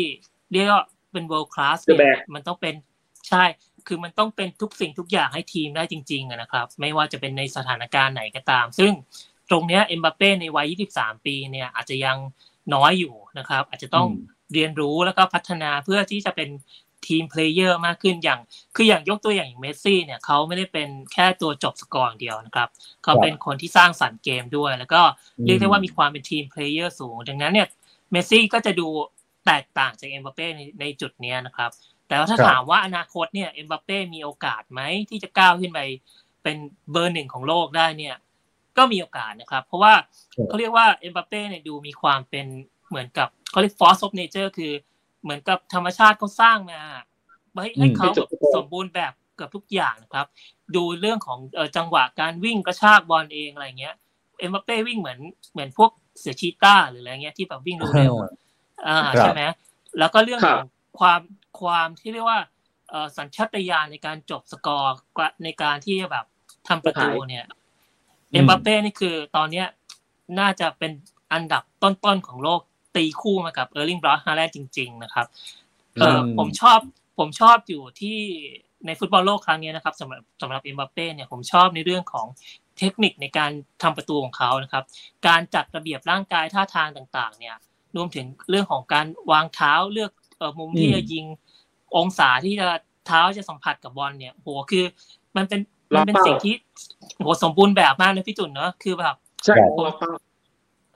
เรียกว่าเป็น world class The เนี่ย best มันต้องเป็นใช่ คือมันต้องเป็นทุกสิ่งทุกอย่างให้ทีมได้จริงๆอะนะครับ ไม่ว่าจะเป็นในสถานการณ์ไหนก็ตาม ซึ่ง ตรงเนี้ยเอ็มบัปเป้ในวัย 23 ปีเนี่ยอาจจะยังน้อยอยู่นะครับ อาจจะต้องอืมเรียนรู้แล้วก็พัฒนาเพื่อที่จะเป็น team player มากขึ้นอย่าง คืออย่างยกตัวอย่างอย่างเมสซี่เนี่ยเขาไม่ได้เป็นแค่ตัวจบสกอร์อย่างเดียวนะครับเขาเป็นคนที่สร้างสรรค์เกมด้วย แล้วก็เรียกได้ว่ามีความเป็น team player สูง ดังนั้นเนี่ยเมสซี่ก็จะดูแตกต่างจากเอ็มบัปเป้ในในจุดเนี้ยนะครับ แต่ว่าถ้าครับถามว่าอนาคตเนี่ยเอ็มบัปเป้มีโอกาสไหมที่จะก้าวขึ้นไปเป็นเบอร์หนึ่งของโลกได้เนี่ย ก็มีโอกาสนะครับ เพราะว่าครับเขาเรียกว่าเอ็มบัปเป้เนี่ยดูมีความเป็นเหมือนกับเขาเรียก force of nature คือเหมือนกับธรรมชาติเขาสร้างมาให้ให้เขาแบบสมบูรณ์แบบเกือบทุกอย่างนะครับ ดูเรื่องของเอ่อจังหวะการวิ่งกระชากบอลเองอะไรเงี้ยเอ็มบัปเป้วิ่งเหมือนเหมือนพวกเสือชีต้าหรืออะไรเงี้ยที่แบบวิ่งเร็วๆอ่าครับใช่ไหมแล้วก็เรื่องครับของความความที่เรียกว่าเอ่อสัญชาตญาณในการจบสกอร์ในการที่จะแบบทำประตูเนี่ย เอ็มบัปเป้นี่คือตอนเนี้ยน่าจะเป็นอันดับต้นๆของโลกตีคู่มากับเออร์ลิงเบราต์ฮาแลนด์จริง ๆ นะครับเอออืมผมชอบผมชอบอยู่ที่ในฟุตบอลโลกครั้งนี้นะครับสำหรับสำหรับเอ็มบัปเป้เนี่ยผมชอบในเรื่องของเทคนิคในการทำประตูของเขานะครับ การจัดระเบียบร่างกายท่าทางต่างๆ เนี่ยรวมถึงเรื่องของการวางเท้าเลือกเอ่อมุมที่อืมจะยิงองศาที่จะเท้าจะสัมผัสกับบอลเนี่ยโหคือมันเป็น มันเป็นล็อกเป้าสิ่งที่โหสมบูรณ์แบบมากนะพี่จุนเนอะคือแบบใช่ครับผมว่าเป้า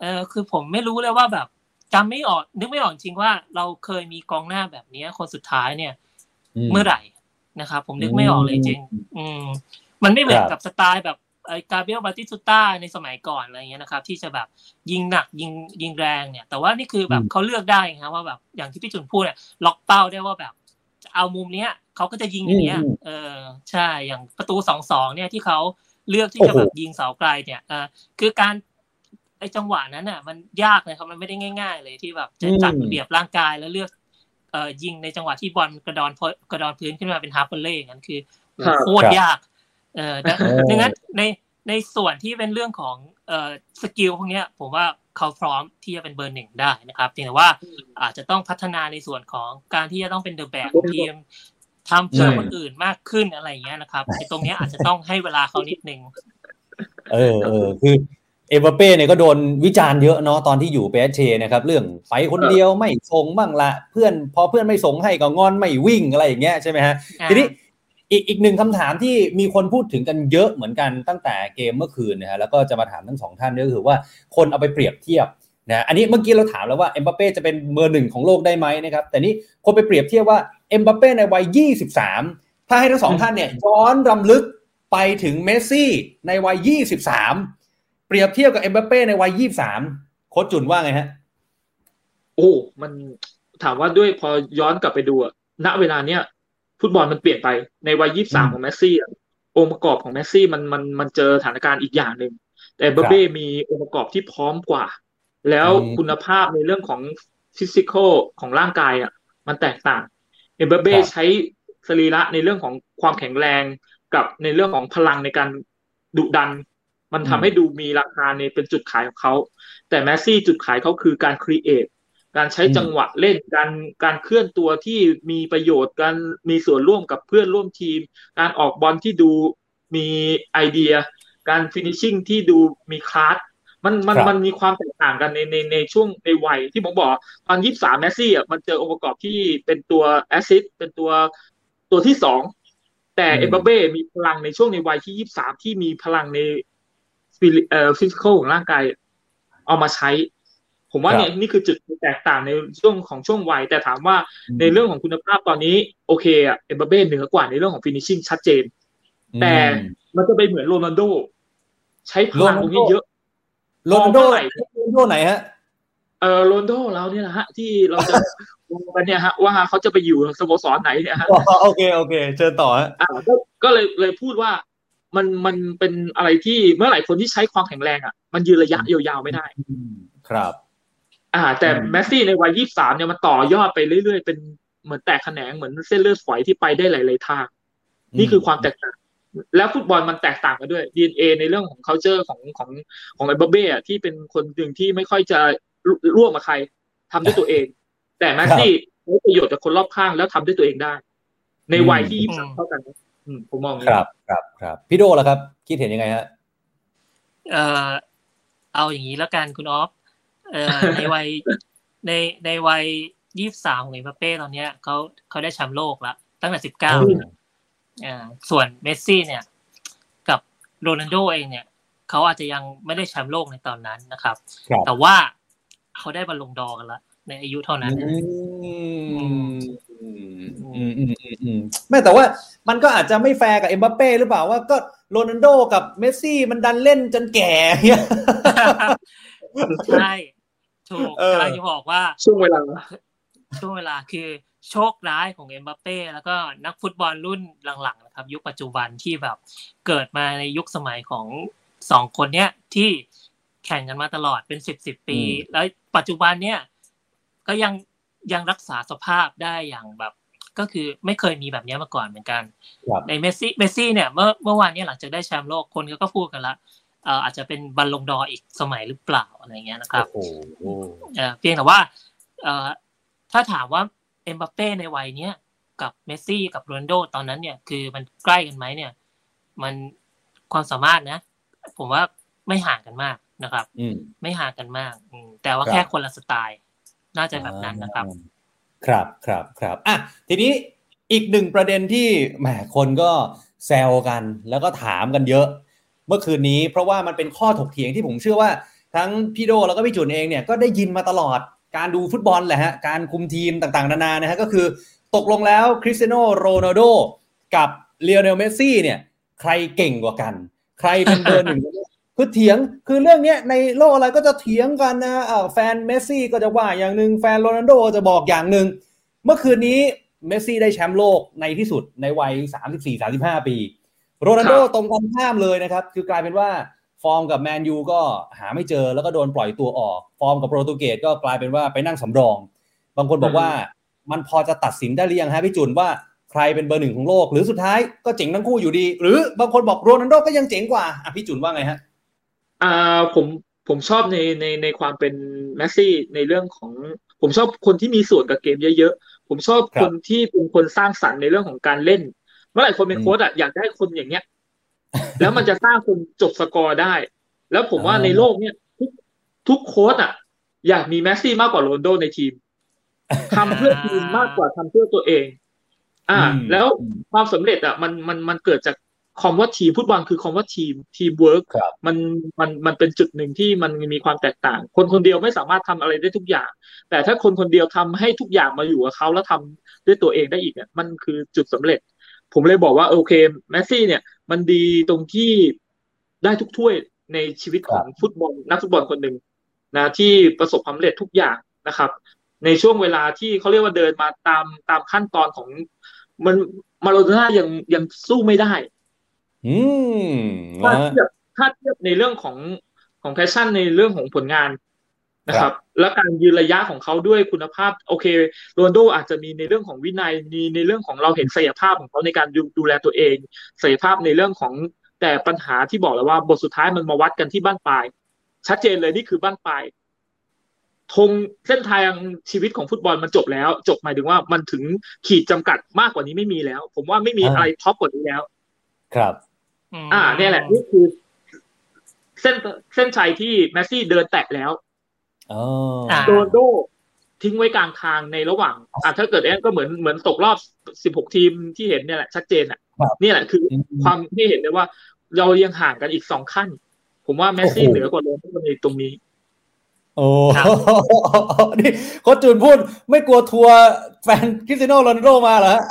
เออคือผมไม่รู้เลยว่าแบบจำไม่ออก นึกไม่ออกจริงว่า เราเคยมีกองหน้าแบบเนี้ยคนสุดท้ายเนี่ย เมื่อไหร่นะครับผมนึกไม่ออกเลยจริง อืม มันไม่เหมือนครับกับสไตล์แบบไอ้กาเบรียลบาติสตุต้าในสมัยก่อนอะไรเงี้ยนะครับ ที่จะแบบยิงหนักยิงยิงแรงเนี่ย แต่ว่านี่คือแบบอืมเขาเลือกได้ครับว่าแบบอย่างที่พี่จุนพูดเนี่ยล็อกเป้าได้ว่าแบบจะ เอามุมเนี้ยเขาก็จะยิงอย่างเงี้ยอืมเออใช่อย่างประตูสองสองเนี่ยที่เขาเลือกที่จะโอ้โหแบบยิงเสาไกลเนี่ยเออคือการไอ้จังหวะนั้นน่ะ มันยากเลยครับมันไม่ได้ง่าย ๆ เลยที่แบบจะจัดระเบียบร่างกายแล้วเลือกเอ่อยิงในจังหวะที่บอลกระดอนพกระดอนพื้นขึ้นมาเป็น half volley อย่างนั้นคือครับโคตรยากเออดังเออดังนั้นในในส่วนที่เป็นเรื่องของเอ่อ สกิลพวกเนี้ยผมว่าเขาพร้อมที่จะเป็นเบอร์หนึ่งได้นะครับเพียงแต่ว่าอาจจะต้องพัฒนาในส่วนของการที่จะต้องเป็นเดอะแบกทีมทำเพื่อคนอื่นมากขึ้นอะไรอย่างเงี้ยนะครับไอ้ตรงเนี้ยอาจจะต้องให้เวลาเขานิดนึงเออเออคือเอ็มบัปเป้เนี่ยก็โดนวิจารณ์เยอะเนาะตอนที่อยู่เปแอสเชนะครับ เรื่องไปคนเดียวไม่ส่งบ้างละเพื่อนพอเพื่อนไม่ส่งให้ก็งอนไม่วิ่งอะไรอย่างเงี้ยใช่ไหมฮะอ่าทีนี้ อีกอีกหนึ่งคำถามที่มีคนพูดถึงกันเยอะเหมือนกันตั้งแต่เกมเมื่อคืนนะฮะแล้วก็จะมาถามทั้งสองท่านก็คือว่าคนเอาไปเปรียบเทียบนะอันนี้เมื่อกี้เราถามแล้วว่าเอ็มบัปเป้จะเป็นเบอร์หนึ่งของโลกได้ไหมนะครับแต่นี่คนไปเปรียบเทียบว่าเอ็มบัปเป้ในวัย 23 ถ้าให้ทั้งสองท่านเนี่ยย้อนรำลึกไปถึงเมสซี่ในวัย 23 เปรียบเทียบกับเอ็มบัปเป้ในวัย 23 โค้ชจุนว่าไงฮะโอ้มันถามว่าด้วยพอย้อนกลับไปดูอะณเวลาเนี้ย ฟุตบอลมันเปลี่ยนไปในวัยยี่สามอืมของแมสซี่อะองค์ประกอบของแมสซี่มันมันมันเจอสถานการณ์อีกอย่างหนึ่งแต่เบเบ้มีองค์ประกอบที่พร้อมกว่า แล้วอืมคุณภาพในเรื่องของphysical ของร่างกายอะ มันแตกต่างเอ็มบัปเบ้ครับใช้สรีระในเรื่องของความแข็งแรงกับในเรื่องของพลังในการดุดัน มันทำให้ดูมีราคาในเป็นจุดขายของเขา แต่เมสซี่จุดขายเขาคือการ create การใช้อืมจังหวะเล่นการการเคลื่อนตัวที่มีประโยชน์การมีส่วนร่วมกับเพื่อนร่วมทีม การออกบอลที่ดูมีไอเดีย การ finishing ที่ดูมีคลาสมันมันครับมันมีความแตกต่างกันในในในช่วงในวัยที่ผมบอกตอนยี่สามเมสซี่อะมันเจอองค์ประกอบที่เป็นตัว assist เป็นตัวตัวที่สองแต่อืมเอ็มบัปเบ้มีพลังในช่วงในวัยที่ยี่สามที่มีพลังในฟิลิเอ่อ physical ของร่างกายเอามาใช้ ผมว่าครับเนี่ยนี่คือจุดแตกต่างในช่วงของช่วงวัย แต่ถามว่าในเรื่องของคุณภาพตอนนี้ โอเคอะเอ็มบัปเบ้เหนือกว่าในเรื่องของ finishing ชัดเจน แต่อืมมันจะไปเหมือนโรนัลโด ใช้พลังตรงนี้เยอะโรนัลโดพอเมื่อไหร่โรนัลโดไหนฮะเออโรนัลโดเราเนี่ยนะฮะ ที่เราจะมองกันเนี่ยฮะ ว่าเขาจะไปอยู่สโมสรไหนเนี่ยฮะอ๋อโอเคโอเคเชิญต่อฮะอ่าก็ก็เลยเลยพูดว่ามันมันเป็นอะไรที่เมื่อไหร่คนที่ใช้ความแข็งแรงอะ มันยืนระยะยาวๆไม่ได้ ครับ อ่า แต่อืมแมสซี่ในวัยยี่สามเนี่ยมันต่อยอดไปเรื่อยๆ เป็นเหมือนแตกแขนงเหมือนเส้นเลือดฝอยที่ไปได้หลายๆทาง นี่คือความแตกต่าง แล้วฟุตบอลมันแตกต่างกันด้วย DNA ในเรื่องของ culture ของของของไอ้เบเบ้อะที่เป็นคนหนึ่งที่ไม่ค่อยจะร่วมกับใครทำด้วยตัวเอง แต่แมสซี่ใช้ประโยชน์จากคนรอบข้างแล้วทำด้วยตัวเองได้ ในวัยที่ยี่สิบสามเท่ากันนะอืมผมมองอย่างคนี้รับครับครับ พี่โดล่ะครับ คิดเห็นยังไงฮะเอ่อเอาอย่างนี้แล้วกันคุณออฟ เอ่อในวัยในในวัยยี่สามของเอ็มบัปเป้ตอนเนี้ยเขาเขาได้แชมป์โลกละตั้งแต่สิบเก้าอืมอ่าส่วนเมสซี่เนี่ย กับโรนัลโดเองเนี่ยเขาอาจจะยังไม่ได้แชมป์โลกในตอนนั้นนะครับครับแต่ว่าเขาได้บัลลงดอร์กันละในอายุเท่านั้นอืมอืมอืมอืมอืมอืมไม่แต่ว่ามันก็อาจจะไม่แฟร์กับเอ็มบัปเป้หรือเปล่าว่าก็โรนัลโดกับเมสซี่มันดันเล่นจนแก่เนี่ยใช่ ถูกเออกำลังจะบอกว่าช่วงเวลา ช่วงเวลาคือโชคร้ายของเอ็มบัปเป้แล้วก็นักฟุตบอลรุ่นหลังๆนะครับ ยุคปัจจุบันที่แบบเกิดมาในยุคสมัยของสองคนเนี้ยที่แข่งกันมาตลอดเป็นสิบสิบปีอืมแล้วปัจจุบันเนี่ยก็ยังยังรักษาสภาพได้อย่างแบบ ก็คือไม่เคยมีแบบเนี้ยมาก่อนเหมือนกันครับในเมสซี่เมสซี่เนี่ยเมื่อเมื่อวานเนี้ยหลังจากได้แชมป์โลกคนก็ก็พูดกันละเอ่ออาจจะเป็นบัลลงดอร์อีกสมัยหรือเปล่าอะไรเงี้ยนะครับโอ้โหเอ่อเพียงแต่ว่าเอ่อถ้าถามว่าเอ็มบัปเป้ในวัยเนี้ยกับเมสซี่กับโรนัลโดตอนนั้นเนี่ย คือมันใกล้กันไหมเนี่ย มันความสามารถนะ ผมว่าไม่ห่างกันมากนะครับอืมไม่ห่างกันมากอืมแต่ว่าครับแค่คนละสไตล์ น่าจะแบบนั้นนะครับ ครับครับครับอะทีนี้อีกหนึ่งประเด็นที่แหมคนก็แซวกันแล้วก็ถามกันเยอะ เมื่อคืนนี้ เพราะว่ามันเป็นข้อถกเถียงที่ผมเชื่อว่า ทั้งพี่โดแล้วก็พี่จุนเองเนี่ยก็ได้ยินมาตลอดการดูฟุตบอลแหละฮะการคุมทีมต่างๆ นานานะฮะก็คือตกลงแล้วคริสเตียโนโรนัลโดกับเลโอเนลเมสซี่เนี่ยใครเก่งกว่ากัน ใครเป็นเบอร์หนึ่งคือเถียงคือเรื่องเนี้ยในโลกอะไรก็จะเถียงกันนะแฟนเมสซี่ก็จะว่าอย่างหนึ่งแฟนโรนัลโดจะบอกอย่างหนึ่งเมื่อคืนนี้เมสซี่ได้แชมป์โลกในที่สุดในวัย 34-35 ปี โรนัลโดครับตรงกันข้ามเลยนะครับ คือกลายเป็นว่าฟอร์มกับแมนยูก็หาไม่เจอแล้วก็โดนปล่อยตัวออก ฟอร์มกับโปรตุเกสก็กลายเป็นว่าไปนั่งสำรอง บางคนบอกว่ามันพอจะตัดสินได้หรือยังฮะพี่จุนว่าใครเป็นเบอร์หนึ่งของโลก หรือสุดท้ายก็เจ๋งทั้งคู่อยู่ดี หรือบางคนบอกโรนัลโดก็ยังเจ๋งกว่าอะพี่จุนว่าไงฮะอ่าผมผมชอบในในในความเป็นแมสซี่ในเรื่องของผมชอบคนที่มีส่วนกับเกมเยอะๆผมชอบครับคนที่เป็นคนสร้างสรรค์ในเรื่องของการเล่นเมื่อไหร่คนเป็นอืมโค้ชอะอยากได้คนอย่างเงี้ย แล้วมันจะสร้างคนจบสกอร์ได้ แล้วผมว่าอ่าในโลกเนี้ยทุกทุกโค้ชอะ อยากมีแมสซี่มากกว่าโรนลโดในทีมทำเพื่อทีมมากกว่าทำเพื่อตัวเอง อ่าอืมแล้วอืมความสำเร็จอะมันมันมันเกิดจากคำว่าทีมฟุตบอลคือคำว่าทีมทีมเวิร์กครับมันมันมันเป็นจุดหนึ่งที่มันมีความแตกต่าง คนคนเดียวไม่สามารถทำอะไรได้ทุกอย่าง แต่ถ้าคนคนเดียวทำให้ทุกอย่างมาอยู่กับเขาแล้วทำด้วยตัวเองได้อีกเนี่ยมันคือจุดสำเร็จ ผมเลยบอกว่าโอเคเมสซี่เนี่ย มันดีตรงที่ได้ทุกถ้วยในชีวิตของฟุตบอลนักฟุตบอลคนหนึ่งนะที่ประสบความสำเร็จทุกอย่างนะครับ ในช่วงเวลาที่เขาเรียกว่าเดินมาตามตามขั้นตอนของมันมาราโดน่ายังยังสู้ไม่ได้อืมถ้านะฮะเทียบถ้าเทียบในเรื่องของของ passion ในเรื่องของผลงาน นะครับ และการยืนระยะของเขาด้วยคุณภาพ โอเคโรนลโดอาจจะมีในเรื่องของวินัยมีในเรื่องของเราเห็นศักยภาพของเขาในการดูดูแลตัวเองศักยภาพในเรื่องของแต่ปัญหาที่บอกแล้วว่าบทสุดท้ายมันมาวัดกันที่บั้นปลาย ชัดเจนเลยนี่คือบั้นปลายธงเส้นทางชีวิตของฟุตบอลมันจบแล้ว จบหมายถึงว่ามันถึงขีดจำกัดมากกว่านี้ไม่มีแล้ว ผมว่าไม่มีอ่าอะไรท็อปกว่านี้แล้ว ครับมอ่าเนี่ยแหละนี่คือ เส้นเส้นชัยที่แมสซี่เดินแตะแล้วอ๋ออ่า โรนลโดทิ้งไว้กลางทางในระหว่างอ่าถ้าเกิดแอนก็เหมือนเหมือนตกรอบ16ทีมที่เห็นเนี่ยแหละชัดเจนอะครับนี่แหละคืออืมความที่เห็นเลยว่า เรายังห่างกันอีกสองขั้น ผมว่าเมสซี่โอ้โหเหนือกว่าโรนลโดในตรงนี้ โอ้ครับนี่โค้ชจูนพูดไม่กลัวทัวร์แฟนคริสเตียโนโรนัลโดมาเหรอฮะ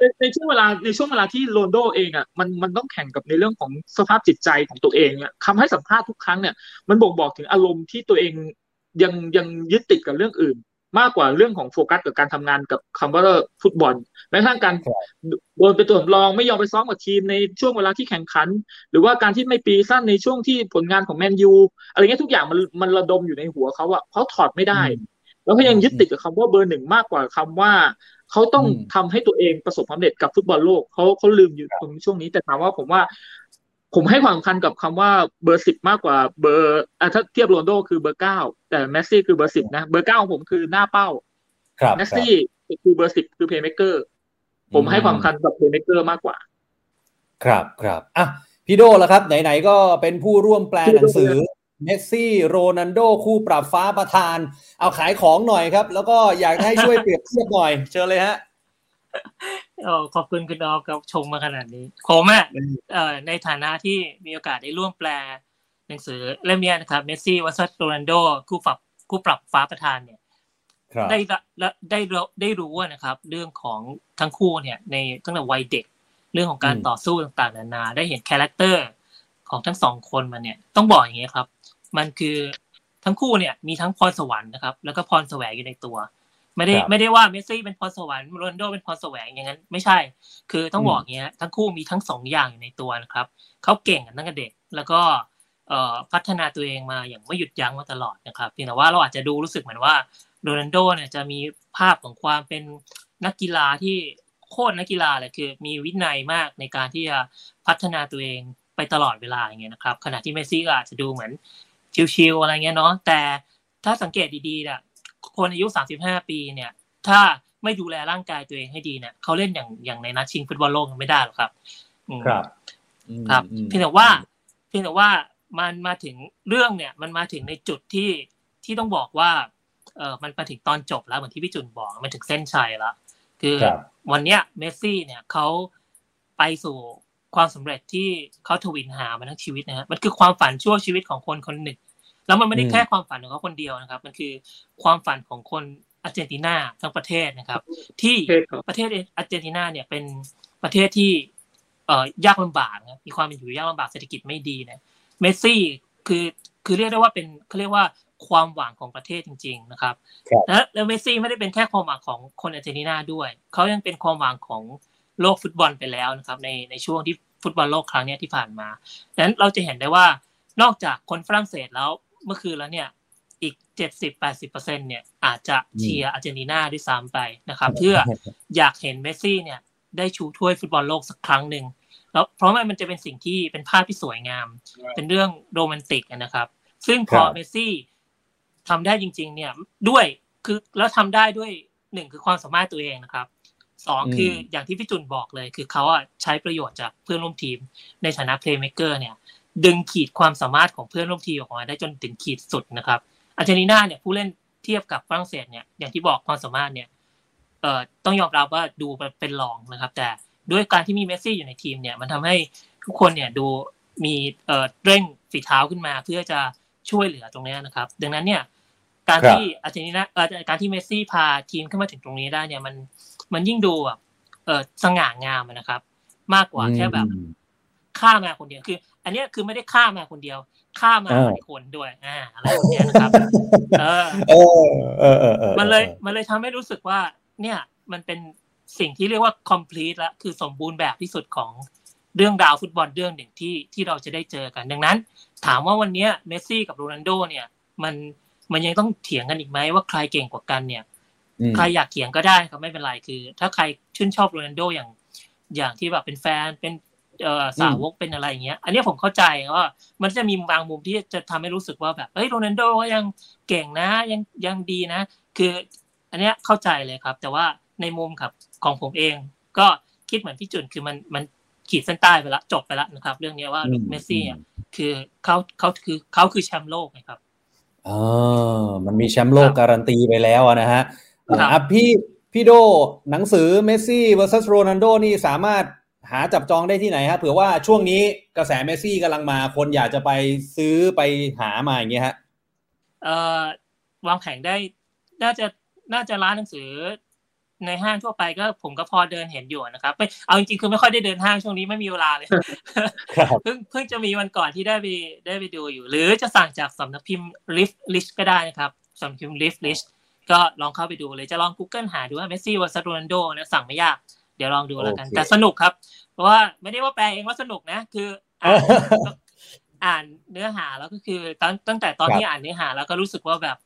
ในในช่วงเวลาในช่วงเวลาที่โรนลโดเองอะมันมันต้องแข่งกับในเรื่องของสภาพจิตใจของตัวเองเนี่ยคำให้สัมภาษณ์ทุกครั้งเนี่ยมันบ่งบอกถึงอารมณ์ที่ตัวเองยังยังยึดติดกับเรื่องอื่น มากกว่าเรื่องของโฟกัสกับการทำงานกับคำว่าฟุตบอลแม้กระทั่งการครับโดนเป็นตัวสำรองไม่ยอมไปซ้อมกับทีมในช่วงเวลาที่แข่งขัน หรือว่าการที่ไม่ปีสั้นในช่วงที่ผลงานของแมนยูอะไรเงี้ยทุกอย่างมันมันระดมอยู่ในหัวเขาอะเขาถอดไม่ได้ แล้วเขายังยึดติดกับคำว่าเบอร์หนึ่งมากกว่าคำว่าเขาต้องอืมทำให้ตัวเองประสบความสำเร็จกับฟุตบอลโลกเขาเขาลืมอยู่ตรงช่วงนี้แต่ถามว่าผมว่า ผมให้ความสำคัญกับคำว่าเบอร์สิบมากกว่าเบอร์อะถ้าเทียบโรนลโดคือเบอร์เก้าแต่แมสซี่คือเบอร์สิบนะเบอร์เก้าของผมคือหน้าเป้าครับเมสซี่คือเบอร์สิบคือเพย์เม k เกอร์ผมให้ความสำคัญกับเพย์เม k เกอร์มากกว่า ครับครับอะพี่โดล่ะครับ ไหนๆก็เป็นผู้ร่วมแปลหนังสือเมสซี่โรนัลโดคู่ปรับฟ้าประทาน เอาขายของหน่อยครับ แล้วก็อยากให้ช่วยเปรียบเทียบหน่อย เชิญเลยฮะ โอ้ขอบคุณคุณออฟครับชมมาขนาดนี้ผมอะเอ่อในฐานะที่มีโอกาสได้ร่วมแปล หนังสือเล่มเนี้ยนะครับเมสซี่ versus โรนัลโดคู่ปรับคู่ปรับฟ้าประทานเนี่ยครับได้ละและได้รู้ได้รู้อะนะครับ เรื่องของทั้งคู่เนี่ยในตั้งแต่วัยเด็ก เรื่องของการอืมต่อสู้ต่างๆนานา ได้เห็น character ของทั้งสองคนมันเนี่ยต้องบอกอย่างนี้ครับ มันคือทั้งคู่เนี่ยมีทั้งพรสวรรค์นะครับ แล้วก็พรแสวงอยู่ในตัว ไม่ได้ครับไม่ได้ว่าเมสซี่เป็นพรสวรรค์โรนัลโดเป็นพรแสวงอย่างนั้น ไม่ใช่ คือต้องบอกอย่างเงี้ยทั้งคู่มีทั้งสองอย่างอยู่ในตัวนะครับเขาเก่งกันตั้งแต่เด็ก แล้วก็เอ่อพัฒนาตัวเองมาอย่างไม่หยุดยั้งมาตลอดนะครับเพียงแต่ว่าเราอาจจะดูรู้สึกเหมือนว่าโรนัลโดเนี่ยจะมีภาพของความเป็นนักกีฬาที่โคตรนักกีฬาเลยคือมีวินัยมากในการที่จะพัฒนาตัวเองไปตลอดเวลาอย่างเงี้ยนะครับขณะที่เมสซี่ก็อาจจะดูเหมือนชิลๆอะไรเงี้ยเนาะแต่ถ้าสังเกตดีๆเนี่ย คนอายุ 35 ปีเนี่ย ถ้าไม่ดูแลร่างกายตัวเองให้ดีเนี่ยเขาเล่นอย่างอย่างในนัดชิงฟุตบอลโลกไม่ได้หรอกครับอืมครับอืมครับอืมเพียงแต่ว่า เพียงแต่ว่ามันมาถึงเรื่องเนี่ย มันมาถึงในจุดที่ที่ต้องบอกว่าเออมันมาถึงตอนจบแล้วเหมือนที่พี่จุนบอกมันถึงเส้นชัยแล้วคือครับวันเนี้ยเมสซี่เนี่ยเขาไปสู่ความสำเร็จที่เขาทวินหามาทั้งชีวิตนะฮะมันคือความฝันชั่วชีวิตของคนคนหนึ่ง แล้วมันไม่ได้อืมแค่ความฝันของเขาคนเดียวนะครับ มันคือความฝันของคนอาร์เจนตินาทั้งประเทศนะครับ ที่ประเทศครับประเทศอาร์เจนตินาเนี่ยเป็นประเทศที่เอ่อยากลำบากนะมีความเป็นอยู่ยากลำบากเศรษฐกิจไม่ดีนะเมสซี่คือคือเรียกได้ว่าเป็นเขาเรียกว่าความหวังของประเทศจริง ๆ นะครับครับและแล้วเมสซี่ไม่ได้เป็นแค่ความหวังของคนอาร์เจนตินาด้วยเขายังเป็นความหวังของโลกฟุตบอลไปแล้วนะครับ ในในช่วงที่ฟุตบอลโลกครั้งเนี้ยที่ผ่านมาดังนั้นเราจะเห็นได้ว่านอกจากคนฝรั่งเศสแล้ว เมื่อคืนแล้วเนี่ย อีก70-80%เนี่ย อาจจะเชียร์อาร์เจนตินาด้วยซ้ำไปนะครับ เพื่ออยากเห็นเมสซี่เนี่ย ได้ชูถ้วยฟุตบอลโลกสักครั้งหนึ่งแล้วเพราะมันจะเป็นสิ่งที่เป็นภาพที่สวยงาม เป็นเรื่องโรแมนติกนะครับ ซึ่งพอครับเมสซี่ทำได้จริง ๆ เนี่ยด้วยคือแล้วทำได้ด้วยหนึ่งคือความสามารถตัวเองนะครับสองอืมคืออย่างที่พี่จุนบอกเลย คือเขาอะใช้ประโยชน์จากเพื่อนร่วมทีมในฐานะเพลย์เม k เกอร์เนี่ย ดึงขีดความสามารถของเพื่อนร่วมทีมออกมาได้จนถึงขีดสุดนะครับอาร์เจนตินาเนี่ยผู้เล่นเทียบกับฝรั่งเศสเนี่ยอย่างที่บอกความสามารถเนี่ยเอ่อต้องยอมรับว่าดูเป็นรองนะครับ แต่ด้วยการที่มีเมสซี่อยู่ในทีมเนี่ยมันทำให้ทุกคนเนี่ยดูมีเอ่อเร่งฝีเท้าขึ้นมา เพื่อจะช่วยเหลือตรงเนี้ยนะครับ ดังนั้นเนี่ยการครับที่อาร์เจนตินาเอ่อการที่เมสซี่พาทีมขึ้นมาถึงตรงนี้ได้เนี่ยมันมันยิ่งดูแบบเอ่อสง่างามอะนะครับ มากกว่าแค่แบบอืมฆ่ามาคนเดียวคืออันเนี้ยคือไม่ได้ฆ่ามาคนเดียวฆ่ามาเออหลายคนด้วยอ่าอะไรแบบเนี้ยนะครับเออเออเออเออเออมันเลยมันเลยทำให้รู้สึกว่า เนี่ยมันเป็นสิ่งที่เรียกว่า complete ละคือสมบูรณ์แบบที่สุดของเรื่องราวฟุตบอลเรื่องหนึ่งที่ที่เราจะได้เจอกัน ดังนั้น ถามว่าวันเนี้ยเมสซี่กับโรนัลโดเนี่ย มันมันยังต้องเถียงกันอีกไหมว่าใครเก่งกว่ากันเนี่ยอืมใครอยากเถียงก็ได้ครับไม่เป็นไรคือ ถ้าใครชื่นชอบโรนัลโดอย่างอย่างที่แบบเป็นแฟนเป็นเอ่อ สาวกเป็นอะไรอย่างเงี้ย อันเนี้ยผมเข้าใจว่ามันจะมีบางมุมที่จะทำให้รู้สึกว่าแบบเฮ้ยโรนัลโดก็ยังเก่งนะยังยังดีนะ คืออันเนี้ยเข้าใจเลยครับ แต่ว่าในมุมครับของผมเอง ก็คิดเหมือนพี่จุนคือมันมันขีดเส้นใต้ไปแล้วจบไปแล้วนะครับ เรื่องเนี้ยว่าอืมเมสซี่อะคือเขาเขาคือเขาคือแชมป์โลกนะครับอ๋อมันมีแชมป์โลกครับการันตีไปแล้วอะนะฮะครับอะพี่พี่โดหนังสือเมสซี่ vs โรนัลโดนี่สามารถ หาจับจองได้ที่ไหนฮะเผื่อว่าช่วงนี้กระแสเมสซี่กำลังมาคนอยากจะไปซื้อไปหามาอย่างเงี้ยฮะเอ่อวางแผงได้ น่าจะน่าจะร้านหนังสือ ในห้างทั่วไปก็ผมก็พอเดินเห็นอยู่นะครับไม่เอาจริงๆคือไม่ค่อยได้เดินห้างช่วงนี้ไม่มีเวลาเลยครับเพิ่งเพิ่งจะมีวันก่อนที่ได้ไปได้ไปดูอยู่ หรือจะสั่งจากสำนักพิมพ์ Lift List ก็ได้นะครับสำนักพิมพ์ Lift List ก็ลองเข้าไปดูเลยจะลอง Google หาดูว่าเมสซี่วอร์ซัโรนัลโดนะสั่งไม่ยาก เดี๋ยวลองดูแล้วกันโอเคแต่สนุกครับ เพราะว่าไม่ได้ว่าแปลเองว่าสนุกนะ คืออ่านอ่านเนื้อหาแล้วก็คือตั้งตั้งแต่ตอนครับที่อ่านเนื้อหา แล้วก็รู้สึกว่าแบบ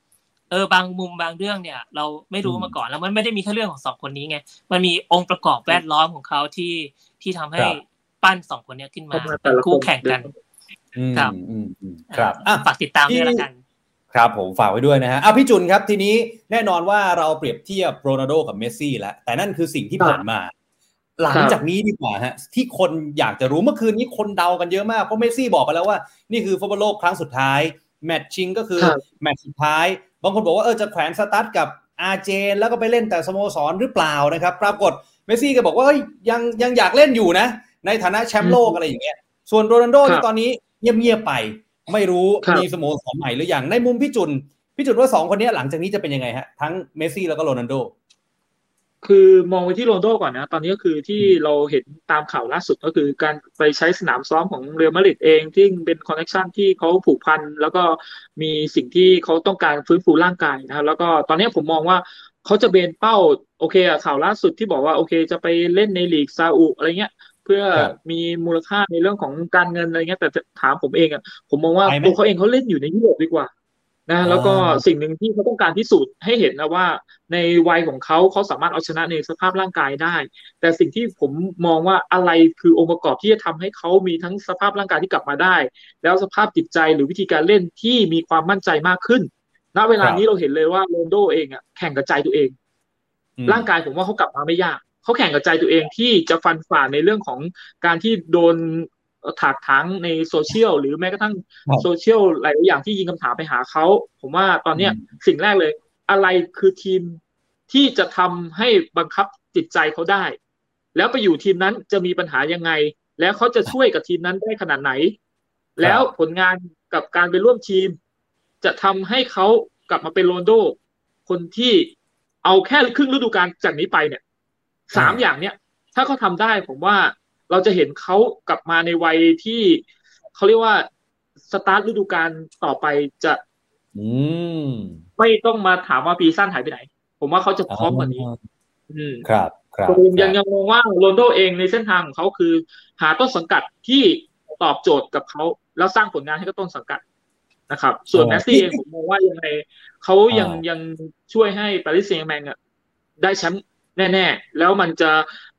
เออบางมุมบางเรื่องเนี่ย เราไม่รู้อืมมาก่อนแล้วมันไม่ได้มีแค่เรื่องของสองคนนี้ไงมันมีองค์ประกอบแวดล้อมของเขาที่ที่ทำให้ครับปั้นสองคนเนี้ยขึ้นมาเข้ามาแต่เป็นละคู่คนแข่งกันอืมครับอืมอืมครับอะฝากติดตามด้วยละกันครับผมฝากไว้ด้วยนะฮะอะพี่จุนครับทีนี้แน่นอนว่าเราเปรียบเทียบโรนัลโดกับเมสซี่แล้วแต่นั่นคือสิ่งที่ผ่านมา หลังจากนี้ดีกว่าฮะที่คนอยากจะรู้เมื่อคืนนี้คนเดากันเยอะมากเพราะเมสซี่บอกไปแล้วว่า นี่คือฟุตบอลโลกครั้งสุดท้าย แมตช์ชิงก็คือครับแมตช์สุดท้าย บางคนบอกว่าเออจะแขวนสตั๊ดกับอาร์เจนแล้วก็ไปเล่นแต่สโมสรหรือเปล่านะครับปรากฏเมสซี่ก็บอกว่าเฮ้ยยังยังอยากเล่นอยู่นะ ในฐานะแชมป์โลกอะไรอย่างเงี้ยส่วนโรนัลโดครัที่ตอนนี้เงียบๆไปไม่รู้ครับมีสโมสรใหม่หรือยังในมุมพี่จุนพี่จุนว่าสองคนเนี้ยหลังจากนี้จะเป็นยังไงฮะทั้งเมสซี่แล้วก็โรนัลโด คือมองไปที่โรนัลโดก่อนนะ ตอนนี้ก็คือที่เราเห็นตามข่าวล่าสุดก็คือการไปใช้สนามซ้อมของเรอัลมาดริดเองที่เป็น connection ที่เขาผูกพัน แล้วก็มีสิ่งที่เขาต้องการฟื้นฟูร่างกายนะครับ แล้วก็ตอนนี้ผมมองว่าเขาจะเบนเป้า โอเคอะข่าวล่าสุดที่บอกว่าโอเคจะไปเล่นในลีกซาอุอะไรเงี้ย เพื่อครับมีมูลค่าในเรื่องของการเงินอะไรเงี้ยแต่ถามผมเองอะผมมองว่าไปไหมตัวเขาเองเขาเล่นอยู่ในยุโรปดีกว่า นะอ่าแล้วก็สิ่งหนึ่งที่เขาต้องการพิสูจน์ให้เห็นนะว่า ในวัยของเขาเขาสามารถเอาชนะในสภาพร่างกายได้ แต่สิ่งที่ผมมองว่าอะไรคือองค์ประกอบที่จะทำให้เขามีทั้งสภาพร่างกายที่กลับมาได้ แล้วสภาพจิตใจหรือวิธีการเล่นที่มีความมั่นใจมากขึ้นณเวลานี้เราเห็นเลยว่าโรนลโดเองอะแข่งกับใจตัวเองอืมร่างกายผมว่าเขากลับมาไม่ยากเขาแข่งกับใจตัวเองที่จะฟันฝ่าในเรื่องของการที่โดน ถากถางในโซเชียลหรือแม้กระทั่งครับโซเชียลหลายอย่างที่ยิงคำถามไปหาเขา ผมว่าตอนเนี้ยอืมสิ่งแรกเลย อะไรคือทีมที่จะทำให้บังคับจิตใจเขาได้ แล้วไปอยู่ทีมนั้นจะมีปัญหายังไง แล้วเขาจะช่วยกับทีมนั้นได้ขนาดไหน แล้วผลงานกับการไปร่วมทีม จะทำให้เขากลับมาเป็นโรนลโด คนที่เอาแค่ครึ่งฤดูกาลจากนี้ไปเนี่ยสามอ่าอย่างเนี้ยถ้าเขาทำได้ผมว่า เราจะเห็นเขากลับมาในวัยที่เขาเรียกว่าสตาร์ทฤดูกาลต่อไปจะอืมไม่ต้องมาถามว่าปีสั้นหายไปไหน ผมว่าเขาจะพร้อมกว่านี้ อืมครับ ครับผมยังยังมองว่าโรนลโดเองในเส้นทางของเขาคือ หาต้นสังกัดที่ตอบโจทย์กับเขาแล้วสร้างผลงานให้กับต้นสังกัดนะครับ ส่วนเมสซี่เองผมมองว่ายังไงเขายังยังช่วยให้ปารีสแซงต์แชร์กแมงได้แชมป์แน่ ๆ แล้วมันจะ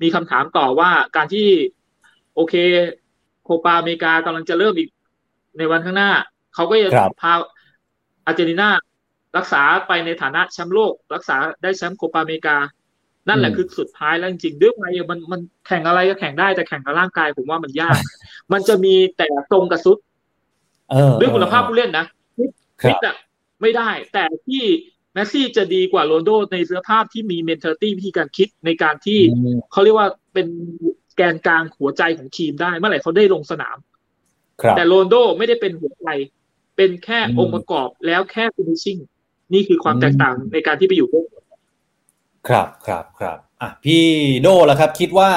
มีคำถามต่อว่าการที่ โอเคโคปาอเมริกากำลังจะเริ่มอีกในวันข้างหน้า เขาก็จะครับพาอาร์เจนตินารักษาไปในฐานะแชมป์โลก รักษาได้แชมป์โคปาอเมริกา นั่นแหละอืมคือสุดท้ายแล้วจริงๆด้วยวัยมันมันแข่งอะไรก็แข่งได้แต่แข่งกับร่างกายผมว่ามันยาก มันจะมีแต่ทรงกับทรุดเออด้วยคุณภาพผู้เล่นนะครับฟิตอะไม่ได้ แต่ที่เมสซี่จะดีกว่าโรนัลโดในสภาพที่มี mentality วิธีการคิดในการที่อืมเขาเรียกว่าเป็น แกนกลางหัวใจของทีมได้ เมื่อไหร่เขาได้ลงสนามครับแต่โรนัลโดไม่ได้เป็นหัวใจ เป็นแค่อืมองค์ประกอบแล้วแค่ finishing นี่คือความอืมแตกต่างในการที่ไปอยู่ร่วมครับครับครับอะพี่โดล่ะครับ คิดว่า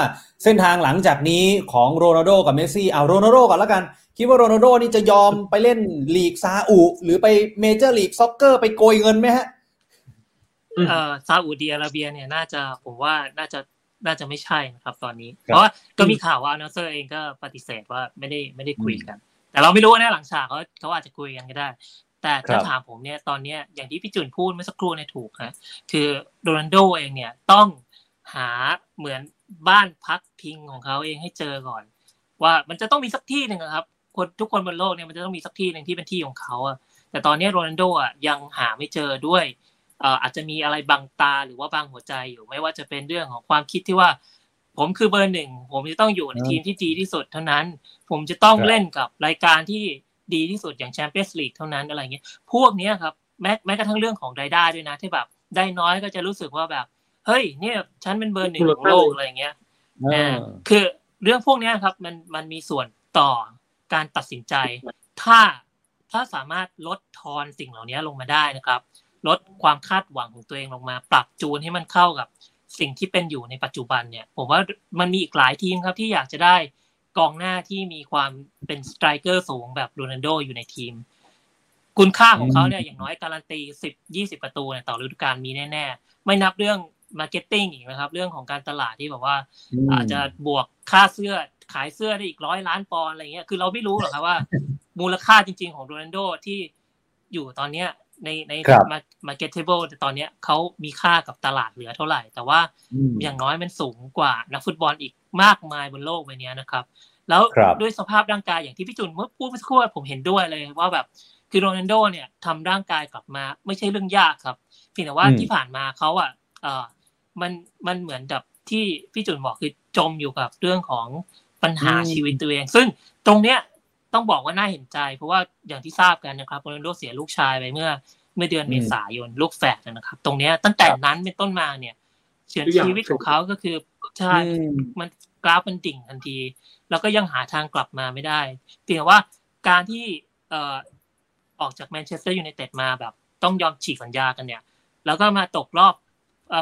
เส้นทางหลังจากนี้ของโรนัลโดกับเมสซี่เอาโรนัลโดก่อนแล้วกัน คิดว่าโรนัลโดนี่จะยอมไปเล่นลีกซาอุหรือไป Major League Soccer ไปโกยเงินไหมฮะอืมเอ่อซาอุดิอาระเบียเนี่ยน่าจะผมว่าน่าจะ น่าจะไม่ใช่นะครับ ตอนนี้ครับเพราะว่าก็มีข่าวว่าอัลนาสเซอร์เองก็ปฏิเสธว่าไม่ได้ไม่ได้คุยกัน แต่เราไม่รู้นะหลังฉากเขาเขาอาจจะคุยกันก็ได้ แต่ครัถ้าบถามผมเนี่ยตอนเนี้ยอย่างที่พี่จุนพูดเมื่อสักครู่เนี่ยถูกฮะคือโรนัลโดเองเนี่ยต้องหาเหมือนบ้านพักพิงของเขาเองให้เจอก่อน ว่ามันจะต้องมีสักที่หนึ่งอะครับคนทุกคนบนโลกเนี่ยมันจะต้องมีสักที่หนึ่งที่เป็นที่ของเขาอะแต่ตอนนี้โรนัลโดอะยังหาไม่เจอด้วยเอ่ออาจจะมีอะไรบังตาหรือว่าบังหัวใจอยู่ไม่ว่าจะเป็นเรื่องของความคิดที่ว่า ผมคือเบอร์หนึ่งผมจะต้องอยู่ในทีมที่ดีที่สุดเท่านั้น ผมจะต้องครับเล่นกับรายการที่ดีที่สุดอย่างแชมเปี้ยนส์ลีกเท่านั้นอะไรเงี้ยพวกเนี้ยครับแม้แม้กระทั่งเรื่องของรายได้ด้วยนะที่แบบได้น้อยก็จะรู้สึกว่าแบบ เฮ้ย เนี่ยฉันเป็นเบอร์หนึ่งของโลกอะไรเงี้ยอ่าคือเรื่องพวกเนี้ยครับมันมันมีส่วนต่อการตัดสินใจ ถ้าถ้าสามารถลดทอนสิ่งเหล่านี้ลงมาได้นะครับ ลดความคาดหวังของตัวเองลงมา ปรับจูนให้มันเข้ากับสิ่งที่เป็นอยู่ในปัจจุบันเนี่ย ผมว่ามันมีอีกหลายทีมครับที่อยากจะได้กองหน้าที่มีความเป็น striker สูงแบบโรนัลโดอยู่ในทีม คุณค่าของเขาเนี่ยอย่างน้อยการันตีสิบยี่สิบประตูเนี่ยต่อฤดูกาลมีแน่ๆ ไม่นับเรื่อง marketing อีกนะครับ เรื่องของการตลาดที่แบบว่า อาจจะบวกค่าเสื้อขายเสื้อได้อีกร้อยล้านปอนด์อะไรเงี้ยคือเราไม่รู้หรอกครับว่า มูลค่าจริง ๆ ของโรนัลโดที่อยู่ตอนเนี้ย ในในครับ market table ตอนเนี้ยเขามีค่ากับตลาดเหลือเท่าไหร่ แต่ว่าอย่างน้อยมันสูงกว่านักฟุตบอลอีกมากมายบนโลกใบเนี้ยนะครับ แล้วครับด้วยสภาพร่างกายอย่างที่พี่จุนเมื่อพูดเมื่อสักครู่ผมเห็นด้วยเลยว่าแบบคือโรนัลโดเนี่ยทำร่างกายกลับมาไม่ใช่เรื่องยากครับเพียงแต่ว่าอืมที่ผ่านมาเขาอะเออมันมันเหมือนกับที่พี่จุนบอกคือจมอยู่กับเรื่องของปัญหาชีวิตตัวเอง ซึ่งตรงเนี้ย ต้องบอกว่าน่าเห็นใจ เพราะว่าอย่างที่ทราบกันนะครับโรนัลโดเสียลูกชายไปเมื่อ เมื่อเดือนเมษายนลูกแฝดนะครับ ตรงเนี้ยตั้งแต่นั้นเป็นต้นมาเนี่ยเฉียนชีวิตของเขาก็คือใช่อืมมันกราฟมันดิ่งทันที แล้วก็ยังหาทางกลับมาไม่ได้เพียงว่าการที่เอ่อออกจากแมนเชสเตอร์ยูไนเต็ดมาแบบ ต้องยอมฉีกสัญญากันเนี่ย แล้วก็มาตกรอบ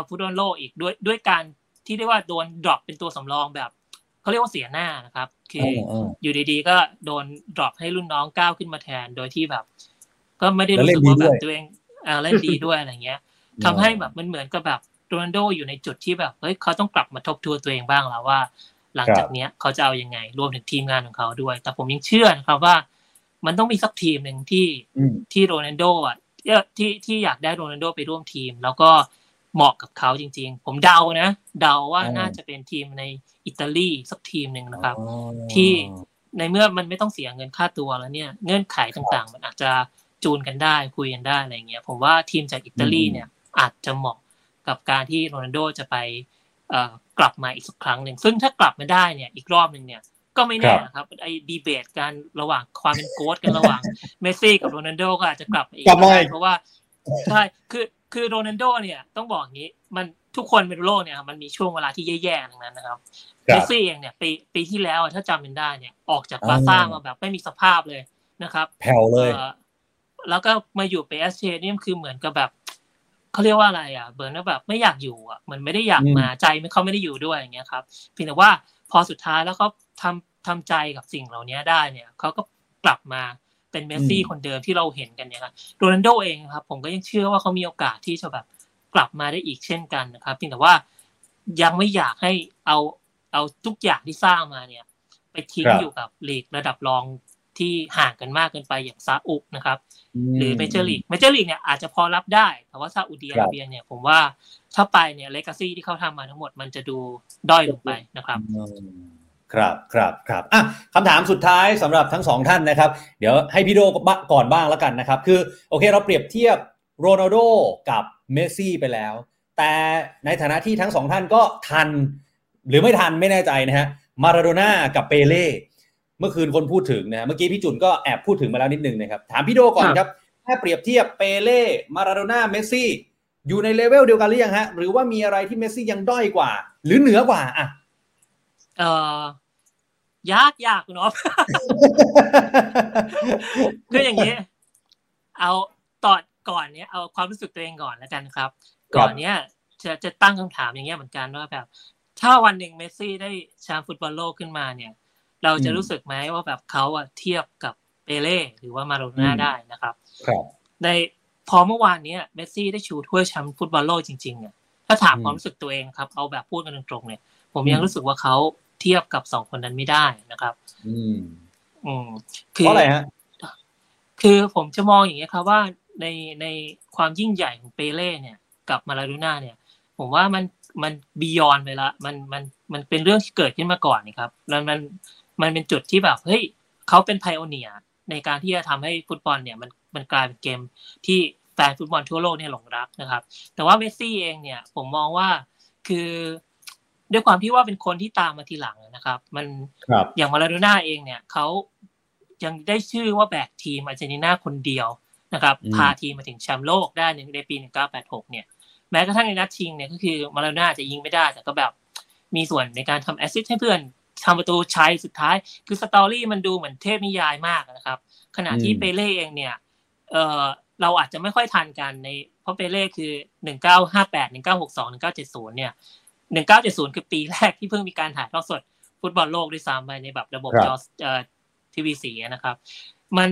ฟุตบอลโลกอีกด้วยด้วยการที่เรียกว่าโดน drop เป็นตัวสำรองแบบ เขาเรียกว่าเสียหน้านะครับ คือเอออยู่ดีๆก็โดน drop ให้รุ่นน้องก้าวขึ้นมาแทน โดยที่แบบ ก็ไม่ได้รู้เล่นสึกว่าแล้วเล่นดีด้วยแบบตัวเองเอ่อเล่นดีด้วยอะไรเงี้ยทำให้แบบมันเหมือนกับแบบโรนัลโดอยู่ในจุดที่แบบเฮ้ยเขาต้องกลับมาทบทวนตัวเองบ้างแล้วว่า หลังจากเนี้ยเขาจะเอายังไง รวมถึงทีมงานของเขาด้วย แต่ผมยังเชื่อนะครับว่า มันต้องมีสักทีมหนึ่งที่อืมที่โรนัลโดอะเอ่อที่ที่อยากได้โรนัลโดไปร่วมทีม แล้วก็ เหมาะกับเขาจริง ๆ ผมเดานะเดาว่าอืมน่าจะเป็นทีมในอิตาลีสักทีมหนึ่งนะครับอ๋อที่ในเมื่อมันไม่ต้องเสียเงินค่าตัวแล้วเนี่ย เงื่อนไขต่างๆ มันอาจจะจูนกันได้คุยกันได้อะไรเงี้ยผมว่าทีมจากอิตาลีเนี่ยอาจจะเหมาะกับการที่โรนัลโดจะไปเอ่อกลับมาอีกสักครั้งหนึ่งซึ่งถ้ากลับมาได้เนี่ยอีกรอบหนึ่งเนี่ยก็ไม่แน่นะครับไอ้ดีเบตกันระหว่างความเป็นโค้ชกันระหว่างเมสซี่กับโรนัลโดก็อาจจะกลับมาอีกกลับมาได้อีกเพราะว่าใช่คือ คือโรนัลโดเนี่ยต้องบอกอย่างนี้มันทุกคนเป็นโลกเนี่ยมันมีช่วงเวลาที่แย่ๆทั้งนั้นนะครับครัเมบสซี่เองเนี่ยปีปีที่แล้วอะถ้าจำกันได้เนี่ยออกจากบาร์ซ่ามาแบบไม่มีสภาพเลยนะครับแผ่วเลยเอ่อแล้วก็มาอยู่เปแอสเชเนี่ยมันคือเหมือนกับแบบเขาเรียกว่าอะไรอะ burn แบบไม่อยากอยู่อะมันไม่ได้อยากอืมมาใจไม่เขาไม่ได้อยู่ด้วยอย่างเงี้ยครับเพียงแต่ว่าพอสุดท้ายแล้วเขาทำทำใจกับสิ่งเหล่านี้ได้เนี่ยเขาก็กลับมา เป็นเมสซี่คนเดิมที่เราเห็นกันเนี่ยครับโรนัลโดเองครับ ผมก็ยังเชื่อว่าเขามีโอกาสที่จะแบบกลับมาได้อีกเช่นกันนะครับเพียงแต่ว่ายังไม่อยากให้เอาเอาทุกอย่างที่สร้างมาเนี่ย ไปทิ้งครับอยู่กับลีกระดับรองที่ห่างกันมากเกินไปอย่างซาอุนะครับ หรือเมเจอร์ลีกเมเจอร์ลีกเนี่ยอาจจะพอรับได้ แต่ว่าซาอุดิอาระเบียเนี่ยผมว่าถ้าไปเนี่ย legacy ที่เขาทำมาทั้งหมดมันจะดูด้อยลงไปนะครับอืม ครับครับครับอะคำถามสุดท้ายสำหรับทั้งสองท่านนะครับ เดี๋ยวให้พี่โดก่อนบ้างแล้วกันนะครับ คือโอเคเราเปรียบเทียบโรนัลโดกับเมสซี่ไปแล้ว แต่ในฐานะที่ทั้งสองท่านก็ทัน หรือไม่ทันไม่แน่ใจนะฮะมาราโดน่ากับเปเล่เมื่อคืนคนพูดถึงนะฮะเมื่อกี้พี่จุนก็แอบพูดถึงมาแล้วนิดนึงนะครับ ถามพี่โดก่อนครับ ถ้าเปรียบเทียบเปเล่มาราโดน่าเมสซี่อยู่ในเลเวลเดียวกันหรือยังฮะ หรือว่ามีอะไรที่เมสซี่ยังด้อยกว่า หรือเหนือกว่าอะเอ่อ ยากยากคุณอ๊อฟคืออย่างนี้ เอาตอนก่อนเนี้ยเอาความรู้สึกตัวเองก่อนแล้วกันครับ ก่อนเนี้ยจะจะตั้งคำถามอย่างเงี้ยเหมือนกันว่าแบบ ถ้าวันหนึ่งเมสซี่ได้แชมป์ฟุตบอลโลกขึ้นมาเนี่ย เราจะอืมรู้สึกไหมว่าแบบเขาอะเทียบกับเปเล่หรือว่ามาราโดน่าอืมได้นะครับครับในพอเมื่อวานเนี้ยเมสซี่ได้ชูถ้วยแชมป์ฟุตบอลโลกจริงๆเนี่ยถ้าถามอืมความรู้สึกตัวเองครับ เอาแบบพูดกันตรงๆเนี่ย ผมอืมยังรู้สึกว่าเขา เทียบกับสองคนนั้นไม่ได้นะครับ อืมอืมเพราะอะไรฮะคือผมจะมองอย่างนี้ยครับว่าในในความยิ่งใหญ่ของเปเล่เนี่ยกับมาลาโดน่าเนี่ย ผมว่ามันมันบียอนไปละมันมันมันเป็นเรื่องที่เกิดขึ้นมาก่อนนี่ครับแล้วมันมันเป็นจุดที่แบบเฮ้ยเขาเป็นไพโอเนียในการที่จะทำให้ฟุตบอลเนี่ยมันมันกลายเป็นเกมที่แฟนฟุตบอลทั่วโลกเนี่ยหลงรักนะครับ แต่ว่าเมสซี่เองเนี่ยผมมองว่าคือ ด้วยความที่ว่าเป็นคนที่ตามมาทีหลังนะครับ มันครับอย่างมาราโดน่าเองเนี่ยเขายังได้ชื่อว่าแบกทีมอาร์เจนตินาคนเดียวนะครับอืมพาทีมมาถึงแชมป์โลกได้ในในปี 1986 เนี่ย แม้กระทั่งในนัดชิงเนี่ยก็คือมาราโดน่าจะยิงไม่ได้ แต่ก็แบบมีส่วนในการทำแอสซิสต์ให้เพื่อนทำประตูชัยสุดท้าย คือ story มันดูเหมือนเทพนิยายมากนะครับ ขณะที่อืมเปเล่เองเนี่ยเออเราอาจจะไม่ค่อยทันกันในเพราะเปเล่คือ 1958 1962 1970 เนี่ย 1970คือปีแรกที่เพิ่งมีการถ่ายทอดสด ฟุตบอลโลกด้วยซ้ำไปในแบบระบบครับจอเอ่อทีวีสีนะครับ มัน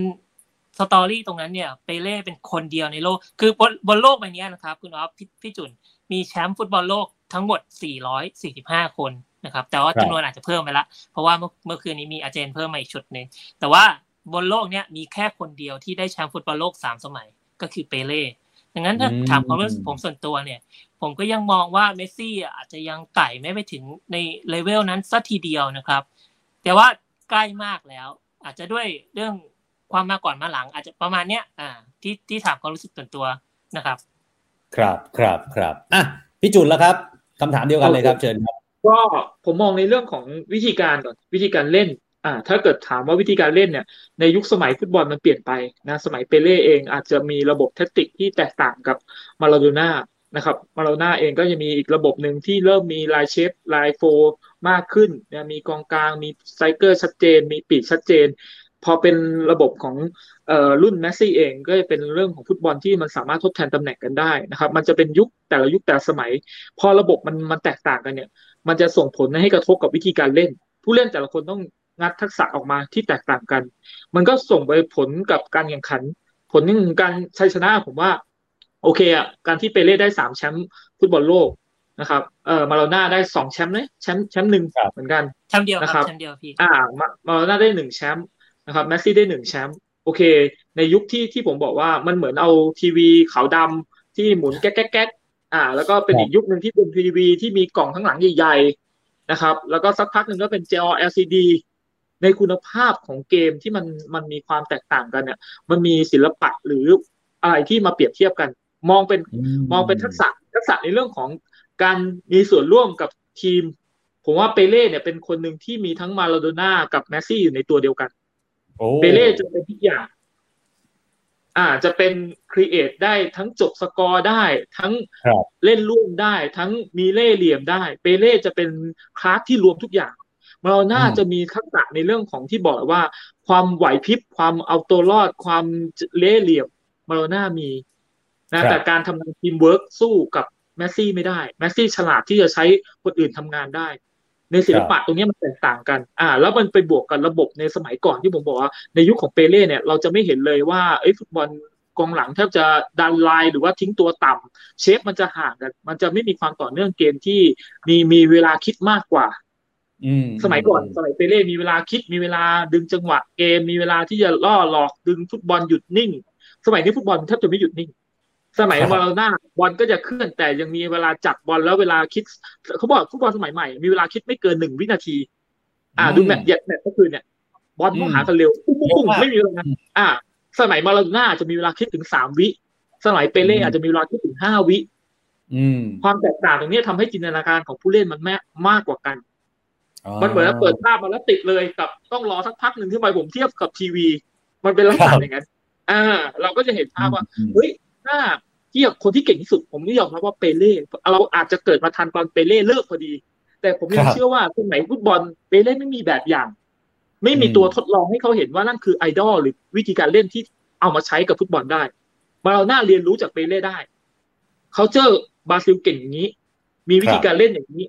story ตรงนั้นเนี่ยเปเล่เป็นคนเดียวในโลก คือบนบนโลกใบเนี้ยนะครับ คุณออฟพี่พี่จุนมีแชมป์ฟุตบอลโลกทั้งหมด 445 คนนะครับ แต่ว่าครับจำนวนอาจจะเพิ่มไปละ เพราะว่าเมื่อเมื่อคืนนี้มีอาร์เจนเพิ่มมาอีกชุดหนึ่ง แต่ว่าบนโลกเนี้ยมีแค่คนเดียวที่ได้แชมป์ฟุตบอลโลกสามสมัย ก็คือเปเล่ ดังนั้นถ้าอืมถามความรู้สึกผมส่วนตัวเนี่ย ผมก็ยังมองว่าเมสซี่อะอาจจะยังไต่ไม่ไปถึงในเลเวลนั้นซะทีเดียวนะครับ แต่ว่าใกล้มากแล้ว อาจจะด้วยเรื่องความมาก่อนมาหลัง อาจจะประมาณเนี้ยอ่าที่ที่ถามความรู้สึกส่วนตัวนะครับ ครับครับครับอะพี่จุนแล้วครับคำถามเดียวกันเลยครับเชิญครับก็ผมมองในเรื่องของวิธีการก่อนวิธีการเล่นอ่าถ้าเกิดถามว่าวิธีการเล่นเนี่ยในยุคสมัยฟุตบอลมันเปลี่ยนไปนะสมัยเปเล่เองอาจจะมีระบบแทคติกที่แตกต่างกับมาราโดน่า นะครับมาราโดน่าเองก็จะมีอีกระบบหนึ่งที่เริ่มมีลายเชฟลายโฟมากขึ้นนะมีกองกลางมีไซเกอร์ชัดเจน มีปีกชัดเจน พอเป็นระบบของเอ่อรุ่นเมสซี่เองก็จะเป็นเรื่องของฟุตบอลที่มันสามารถทดแทนตำแหน่งกันได้นะครับ มันจะเป็นยุคแต่ละยุคแต่ละสมัย พอระบบมันมันแตกต่างกันเนี่ย มันจะส่งผลให้กระทบกับวิธีการเล่น ผู้เล่นแต่ละคนต้องงัดทักษะออกมาที่แตกต่างกัน มันก็ส่งไปผลกับการแข่งขัน ผลของการชัยชนะผมว่า โอเคอะการที่เปเล่ได้สามแชมป์ฟุตบอลโลกนะครับเอ่อมาราโดน่าได้สองแชมป์เลยแชมป์แชมป์หนึ่งครับเหมือนกันแชมป์เดียวคนะครัรับบแชมป์เดียวพี่อ่ามามาโลน่าได้หนึ่งแชมป์นะครับแมสซี่ได้หนึ่งแชมป์โอเค ในยุคที่ที่ผมบอกว่ามันเหมือนเอาทีวีขาวดำที่หมุนแก๊กแก๊กแก๊กอ่า แล้วก็เป็นครับอีกยุคหนึ่งที่เป็นทีวีที่มีกล่องข้างหลังใหญ่ๆนะครับ แล้วก็สักพักหนึ่งก็เป็นจอ LCD ในคุณภาพของเกมที่มันมันมีความแตกต่างกันเนี่ย มันมีศิลปะหรืออะไรที่มาเปรียบเทียบกัน มองเป็นมองเป็นทักษะทักษะในเรื่องของการมีส่วนร่วมกับทีม ผมว่าเปเล่เนี่ยเป็นคนหนึ่งที่มีทั้งมาราโดน่ากับเมสซี่อยู่ในตัวเดียวกันโอ้เปเล่จะเป็นทุกอย่าง อ่าจะเป็น create ได้ทั้งจบสกอร์ได้ ทั้งครับเล่นร่วมได้ ทั้งมีเล่ห์เหลี่ยมได้ เปเล่จะเป็นคลาสที่รวมทุกอย่างมาราโดน่าอืมจะมีทักษะในเรื่องของที่บอกว่า ความไหวพริบความเอาตัวรอด ความเล่ห์เหลี่ยมมาราโดน่ามี นะแต่การทำงานทีมเวิร์กสู้กับเมสซี่ไม่ได้เมสซี่ฉลาดที่จะใช้คนอื่นทำงานได้ ในศิลปะตรงนี้มันแตกต่างกัน อ่า แล้วมันไปบวกกับระบบในสมัยก่อนที่ผมบอกว่าในยุคของเปเล่เนี่ยเราจะไม่เห็นเลยว่าเอ้ยฟุตบอลกองหลังแทบจะดันไลน์หรือว่าทิ้งตัวต่ำ shape มันจะห่างกันมันจะไม่มีความต่อเนื่องเกมที่มีมีเวลาคิดมากกว่าอืมสมัยก่อนสมัยเปเล่มีเวลาคิดมีเวลาดึงจังหวะเกมมีเวลาที่จะล่อหลอกดึงฟุตบอลหยุดนิ่ง สมัยนี้ฟุตบอลแทบจะไม่หยุดนิ่ง สมัยมาราโดน่าบอลก็จะเคลื่อนแต่ยังมีเวลาจับบอลแล้วเวลาคิดเขาบอกฟุตบอลสมัยใหม่ มีเวลาคิดไม่เกินหนึ่งวินาที อ่า ดูแมตช์เหยียดแมตช์ก็คือเนี่ย บอลต้องหากันเร็วปุ้งปุ้งปุ้งไม่มีเวลาอ่า สมัยมาราโดน่าจะมีเวลาคิดถึงสามวิ สมัยเปเล่อาจจะมีเวลาคิดถึงห้าวิอืมความแตกต่างตรงนี้ทำให้จินตนาการของผู้เล่นมันแม่มากกว่ากันมันเหมือนว่าเปิดภาพมาแล้วติดเลยกับต้องรอสักพักหนึ่งที่ไปผมเทียบกับทีวี มันเป็นลักษณะอย่างนั้นอ่า เราก็จะเห็นภาพว่าเฮ้ย ถ้าเทียบคนที่เก่งที่สุด ผมนี่ยอมรับว่าเปเล่เราอาจจะเกิดมาทันตอนเปเล่เลิกพอดี แต่ผมยังเชื่อว่าสมัยฟุตบอลเปเล่ไม่มีแบบอย่าง ไม่มีตัวทดลองให้เขาเห็นว่านั่นคือไอดอลหรือวิธีการเล่นที่เอามาใช้กับฟุตบอลได้มาราโดน่าเรียนรู้จากเปเล่ได้เขาเจอบราซิลเก่งอย่างนี้ มีวิธีการเล่นอย่างนี้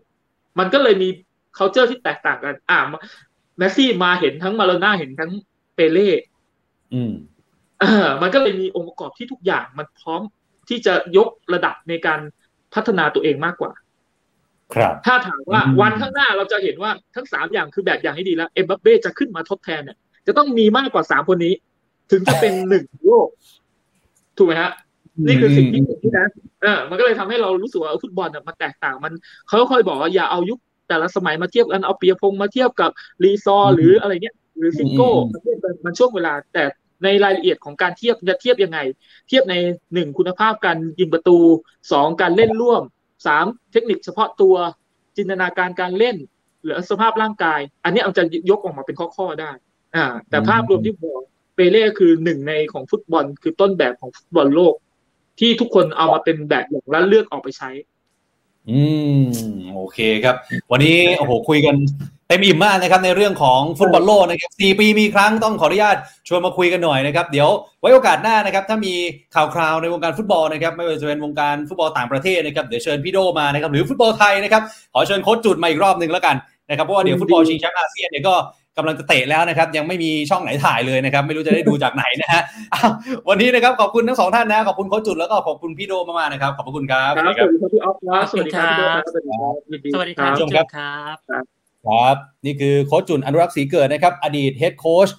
มันก็เลยมี c u เจอร์ที่แตกต่างกัน อ่าแมสซี่มาเห็นทั้งมาโลน่าเห็นทั้งเปเล่ อืมอ่ามันก็เลยมีองค์ประกอบที่ทุกอย่างมันพร้อมที่จะยกระดับในการพัฒนาตัวเองมากกว่า ครับ ถ้าถามว่าอืมวันข้างหน้าเราจะเห็นว่าทั้งสามอย่างคือแบบอย่างให้ดีแล้วเอ็มบัปเป้จะขึ้นมาทดแทนเนี่ย จะต้องมีมากกว่าสามคนนี้ ถึงจะเป็นหนึ่งโลก ถูกไหมฮะ นี่คือสิ่งที่เกิดขึ้นนะเออมันก็เลยทำให้เรารู้สึกว่าฟุตบอลเนี่ยมันแตกต่างมันเขาค่อยบอกว่าอย่าเอายุคแต่ละสมัยมาเทียบกันเอาเปียพงษ์มาเทียบกับรีซอร์หรืออะไรเงี้ยหรือซิโก้อืมมาเทียบกันมันช่วงเวลาแต่ ในรายละเอียดของการเทียบจะเทียบยังไง เทียบในหนึ่งคุณภาพการยิงประตูสองการเล่นร่วมสามเทคนิคเฉพาะตัวจินตนาการการเล่น หรือสภาพร่างกาย อันนี้เอาจะยกออกมาเป็นข้อๆได้ อ่า แต่ภาพรวมที่บอกเปเล่คือหนึ่งในของฟุตบอลคือต้นแบบของฟุตบอลโลก ที่ทุกคนเอามาเป็นแบบอย่างแล้วเลือกออกไปใช้ อืม โอเคครับ วันนี้โอ้โหคุยกัน ต็มอิ่มมากนะครับในเรื่องของฟุตบอลโลกนะครับสี่ปีมีครั้งต้องขออนุญาตชวนมาคุยกันหน่อยนะครับ เดี๋ยวไว้โอกาสหน้านะครับ ถ้ามีข่าวคราวในวงการฟุตบอลนะครับ ไม่ว่าจะเป็นวงการฟุตบอลต่างประเทศนะครับเดี๋ยวเชิญพี่โดมานะครับ หรือฟุตบอลไทยนะครับ ขอเชิญโค้ชจุดมาอีกรอบหนึ่งแล้วกันนะครับเพราะว่าเดี๋ยวฟุตบอลชิงแชมป์อาเซียนเนี่ยก็กำลังจะเตะแล้วนะครับ ยังไม่มีช่องไหนถ่ายเลยนะครับ ไม่รู้จะได้ดูจากไหนนะฮะอ้าววันนี้นะครับขอบคุณทั้งสองท่านนะขอบคุณโค้ชจุดแล้วก็ขอบคุณพี่โดมากๆนะครับขอบพระคุณครับครับสวัสดีครับพี่ออฟครับสวัสดีครับพี่โดครับสวัสดีครับยินดีสวัสดีครับผู้ชมพี่ ครับ นี่คือโค้ชจุนอนุรักษ์ศรีเกิดนะครับ อดีต head coach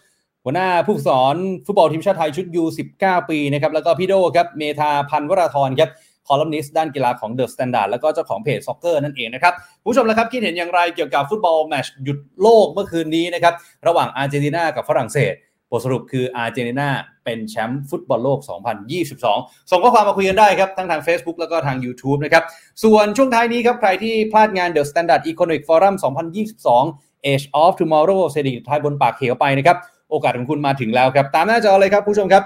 หัวหน้าผู้สอนฟุตบอลทีมชาติไทยชุด U19 ปีนะครับ แล้วก็พี่โดครับ เมธาพันวราธรครับคอลัมนิสต์ด้านกีฬาของ The Standard แล้วก็เจ้าของเพจซ็อกเกอร์นั่นเองนะครับ ผู้ชมแล้วครับ คิดเห็นอย่างไรเกี่ยวกับฟุตบอลแมตช์หยุดโลกเมื่อคืนนี้นะครับ ระหว่างอาร์เจนตินากับฝรั่งเศส ทสรุปคืออาร์เจนตินาเป็นแชมป์ฟุตบอลโลก 2022 ส่งข้อความมาคุยกันได้ครับ ทั้งทาง Facebook แล้วก็ทาง YouTube นะครับ ส่วนช่วงท้ายนี้ครับ ใครที่พลาดงาน The Standard Economic Forum 2022 Age of Tomorrow เศรษฐกิจไทยบนปากเขียวไปนะครับ โอกาสของคุณมาถึงแล้วครับ ตามหน้าจอเลยครับผู้ชมครับ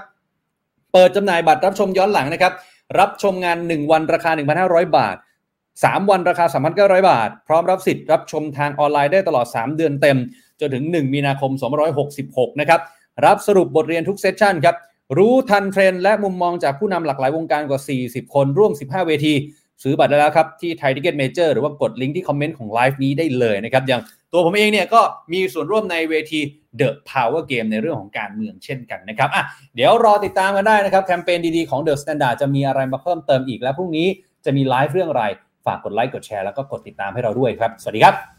เปิดจำหน่ายบัตรรับชมย้อนหลังนะครับ รับชมงาน 1 วันราคา 1,500 บาท 3 วันราคา 3,900 บาท พร้อมรับสิทธิ์รับชมทางออนไลน์ได้ตลอด 3 เดือนเต็ม จนถึง 1 มีนาคม 2566 นะครับ รับสรุปบทเรียนทุก session ครับ รู้ทันเทรนด์และมุมมองจากผู้นำหลากหลายวงการกว่า 40 คนร่วม 15 เวที ซื้อบัตรได้แล้วครับ ที่ Thai Ticket Major หรือว่ากดลิงก์ที่คอมเมนต์ของไลฟ์นี้ได้เลยนะครับ อย่างตัวผมเองเนี่ยก็มีส่วนร่วมในเวที The Power Game ในเรื่องของการเมืองเช่นกันนะครับอะเดี๋ยวรอติดตามกันได้นะครับ แคมเปญดีๆของ The Standard จะมีอะไรมาเพิ่มเติมอีกและพรุ่งนี้จะมีไลฟ์เรื่องอะไร ฝากกดไลค์กดแชร์แล้วก็กดติดตามให้เราด้วยครับ สวัสดีครับ